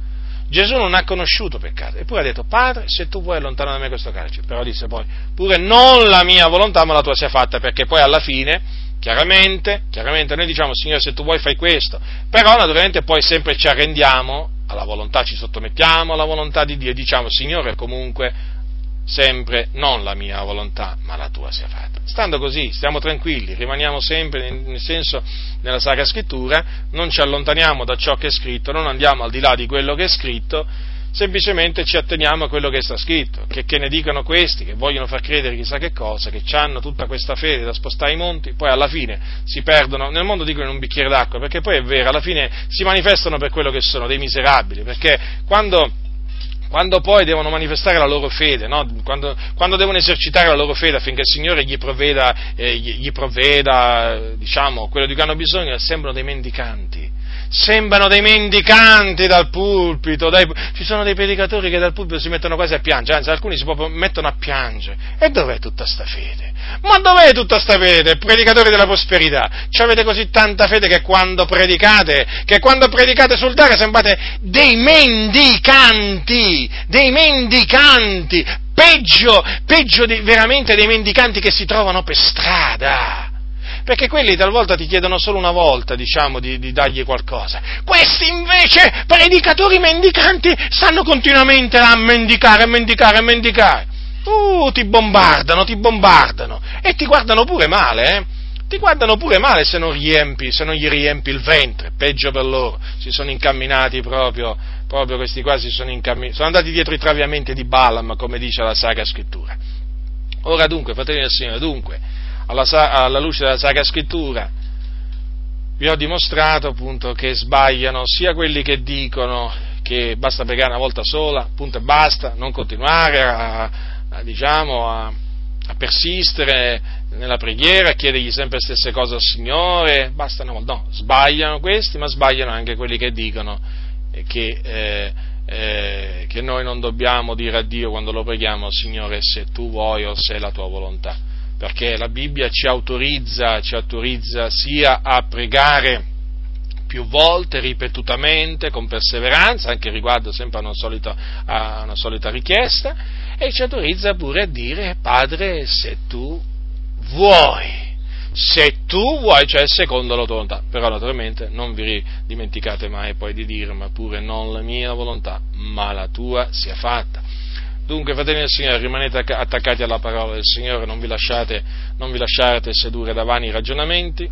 Gesù non ha conosciuto peccato, eppure ha detto, Padre, se tu vuoi allontana da me questo carcere, però disse poi, pure non la mia volontà ma la tua sia fatta, perché poi alla fine, chiaramente, chiaramente noi diciamo, Signore, se tu vuoi fai questo, però naturalmente poi sempre ci arrendiamo alla volontà, ci sottomettiamo alla volontà di Dio e diciamo, Signore, comunque, sempre non la mia volontà, ma la tua sia fatta. Stando così, stiamo tranquilli, rimaniamo sempre nel senso nella Sacra Scrittura, non ci allontaniamo da ciò che è scritto, non andiamo al di là di quello che è scritto, semplicemente ci atteniamo a quello che sta scritto, che, che ne dicano questi, che vogliono far credere chissà che cosa, che hanno tutta questa fede da spostare i monti, poi alla fine si perdono, nel mondo dicono in un bicchiere d'acqua, perché poi è vero, alla fine si manifestano per quello che sono, dei miserabili, perché quando quando poi devono manifestare la loro fede, no? quando, quando, devono esercitare la loro fede affinché il Signore gli provveda, eh, gli, gli provveda diciamo, quello di cui hanno bisogno, sembrano dei mendicanti sembrano dei mendicanti dal pulpito, dai, ci sono dei predicatori che dal pulpito si mettono quasi a piangere, anzi alcuni si proprio mettono a piangere. E dov'è tutta sta fede? Ma dov'è tutta sta fede? Predicatori della prosperità, ci avete così tanta fede che quando predicate, che quando predicate sul dare sembrate dei mendicanti, dei mendicanti, peggio, peggio di, veramente dei mendicanti che si trovano per strada perché quelli talvolta ti chiedono solo una volta, diciamo, di, di dargli qualcosa. Questi invece, predicatori mendicanti, stanno continuamente a mendicare, a mendicare, a mendicare. Uh, ti bombardano, ti bombardano e ti guardano pure male, eh? Ti guardano pure male se non, riempi, se non gli riempi il ventre, peggio per loro. Si sono incamminati proprio, proprio questi qua si sono incamminati, sono andati dietro i traviamenti di Balaam, come dice la Sacra Scrittura. Ora dunque, fratelli del Signore, dunque, alla, alla luce della Sacra Scrittura, vi ho dimostrato appunto che sbagliano sia quelli che dicono che basta pregare una volta sola, appunto e basta, non continuare a, a, diciamo, a, a persistere nella preghiera, a chiedergli sempre le stesse cose al Signore, basta una volta, no, sbagliano questi, ma sbagliano anche quelli che dicono che, eh, eh, che noi non dobbiamo dire a Dio quando lo preghiamo, Signore, se tu vuoi o se è la tua volontà perché la Bibbia ci autorizza, ci autorizza sia a pregare più volte, ripetutamente, con perseveranza, anche riguardo sempre a una solita, a una solita richiesta, e ci autorizza pure a dire, Padre, se tu vuoi. Se tu vuoi, cioè secondo la tua volontà. Però naturalmente non vi dimenticate mai poi di dire, ma pure non la mia volontà, ma la tua sia fatta. Dunque, fratelli del Signore, rimanete attaccati alla parola del Signore, non vi lasciate, non vi lasciate sedurre da vani ragionamenti,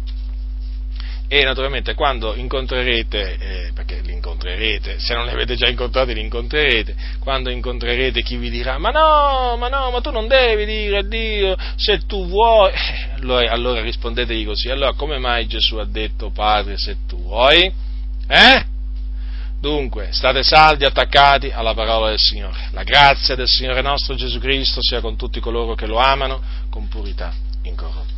e naturalmente quando incontrerete, eh, perché li incontrerete, se non li avete già incontrati li incontrerete, quando incontrerete chi vi dirà ma no, ma no, ma tu non devi dire a Dio se tu vuoi, eh, allora, allora rispondetegli così, allora come mai Gesù ha detto Padre se tu vuoi? Eh? Dunque, state saldi, attaccati alla parola del Signore. La grazia del Signore nostro Gesù Cristo sia con tutti coloro che lo amano con purità incorrotta.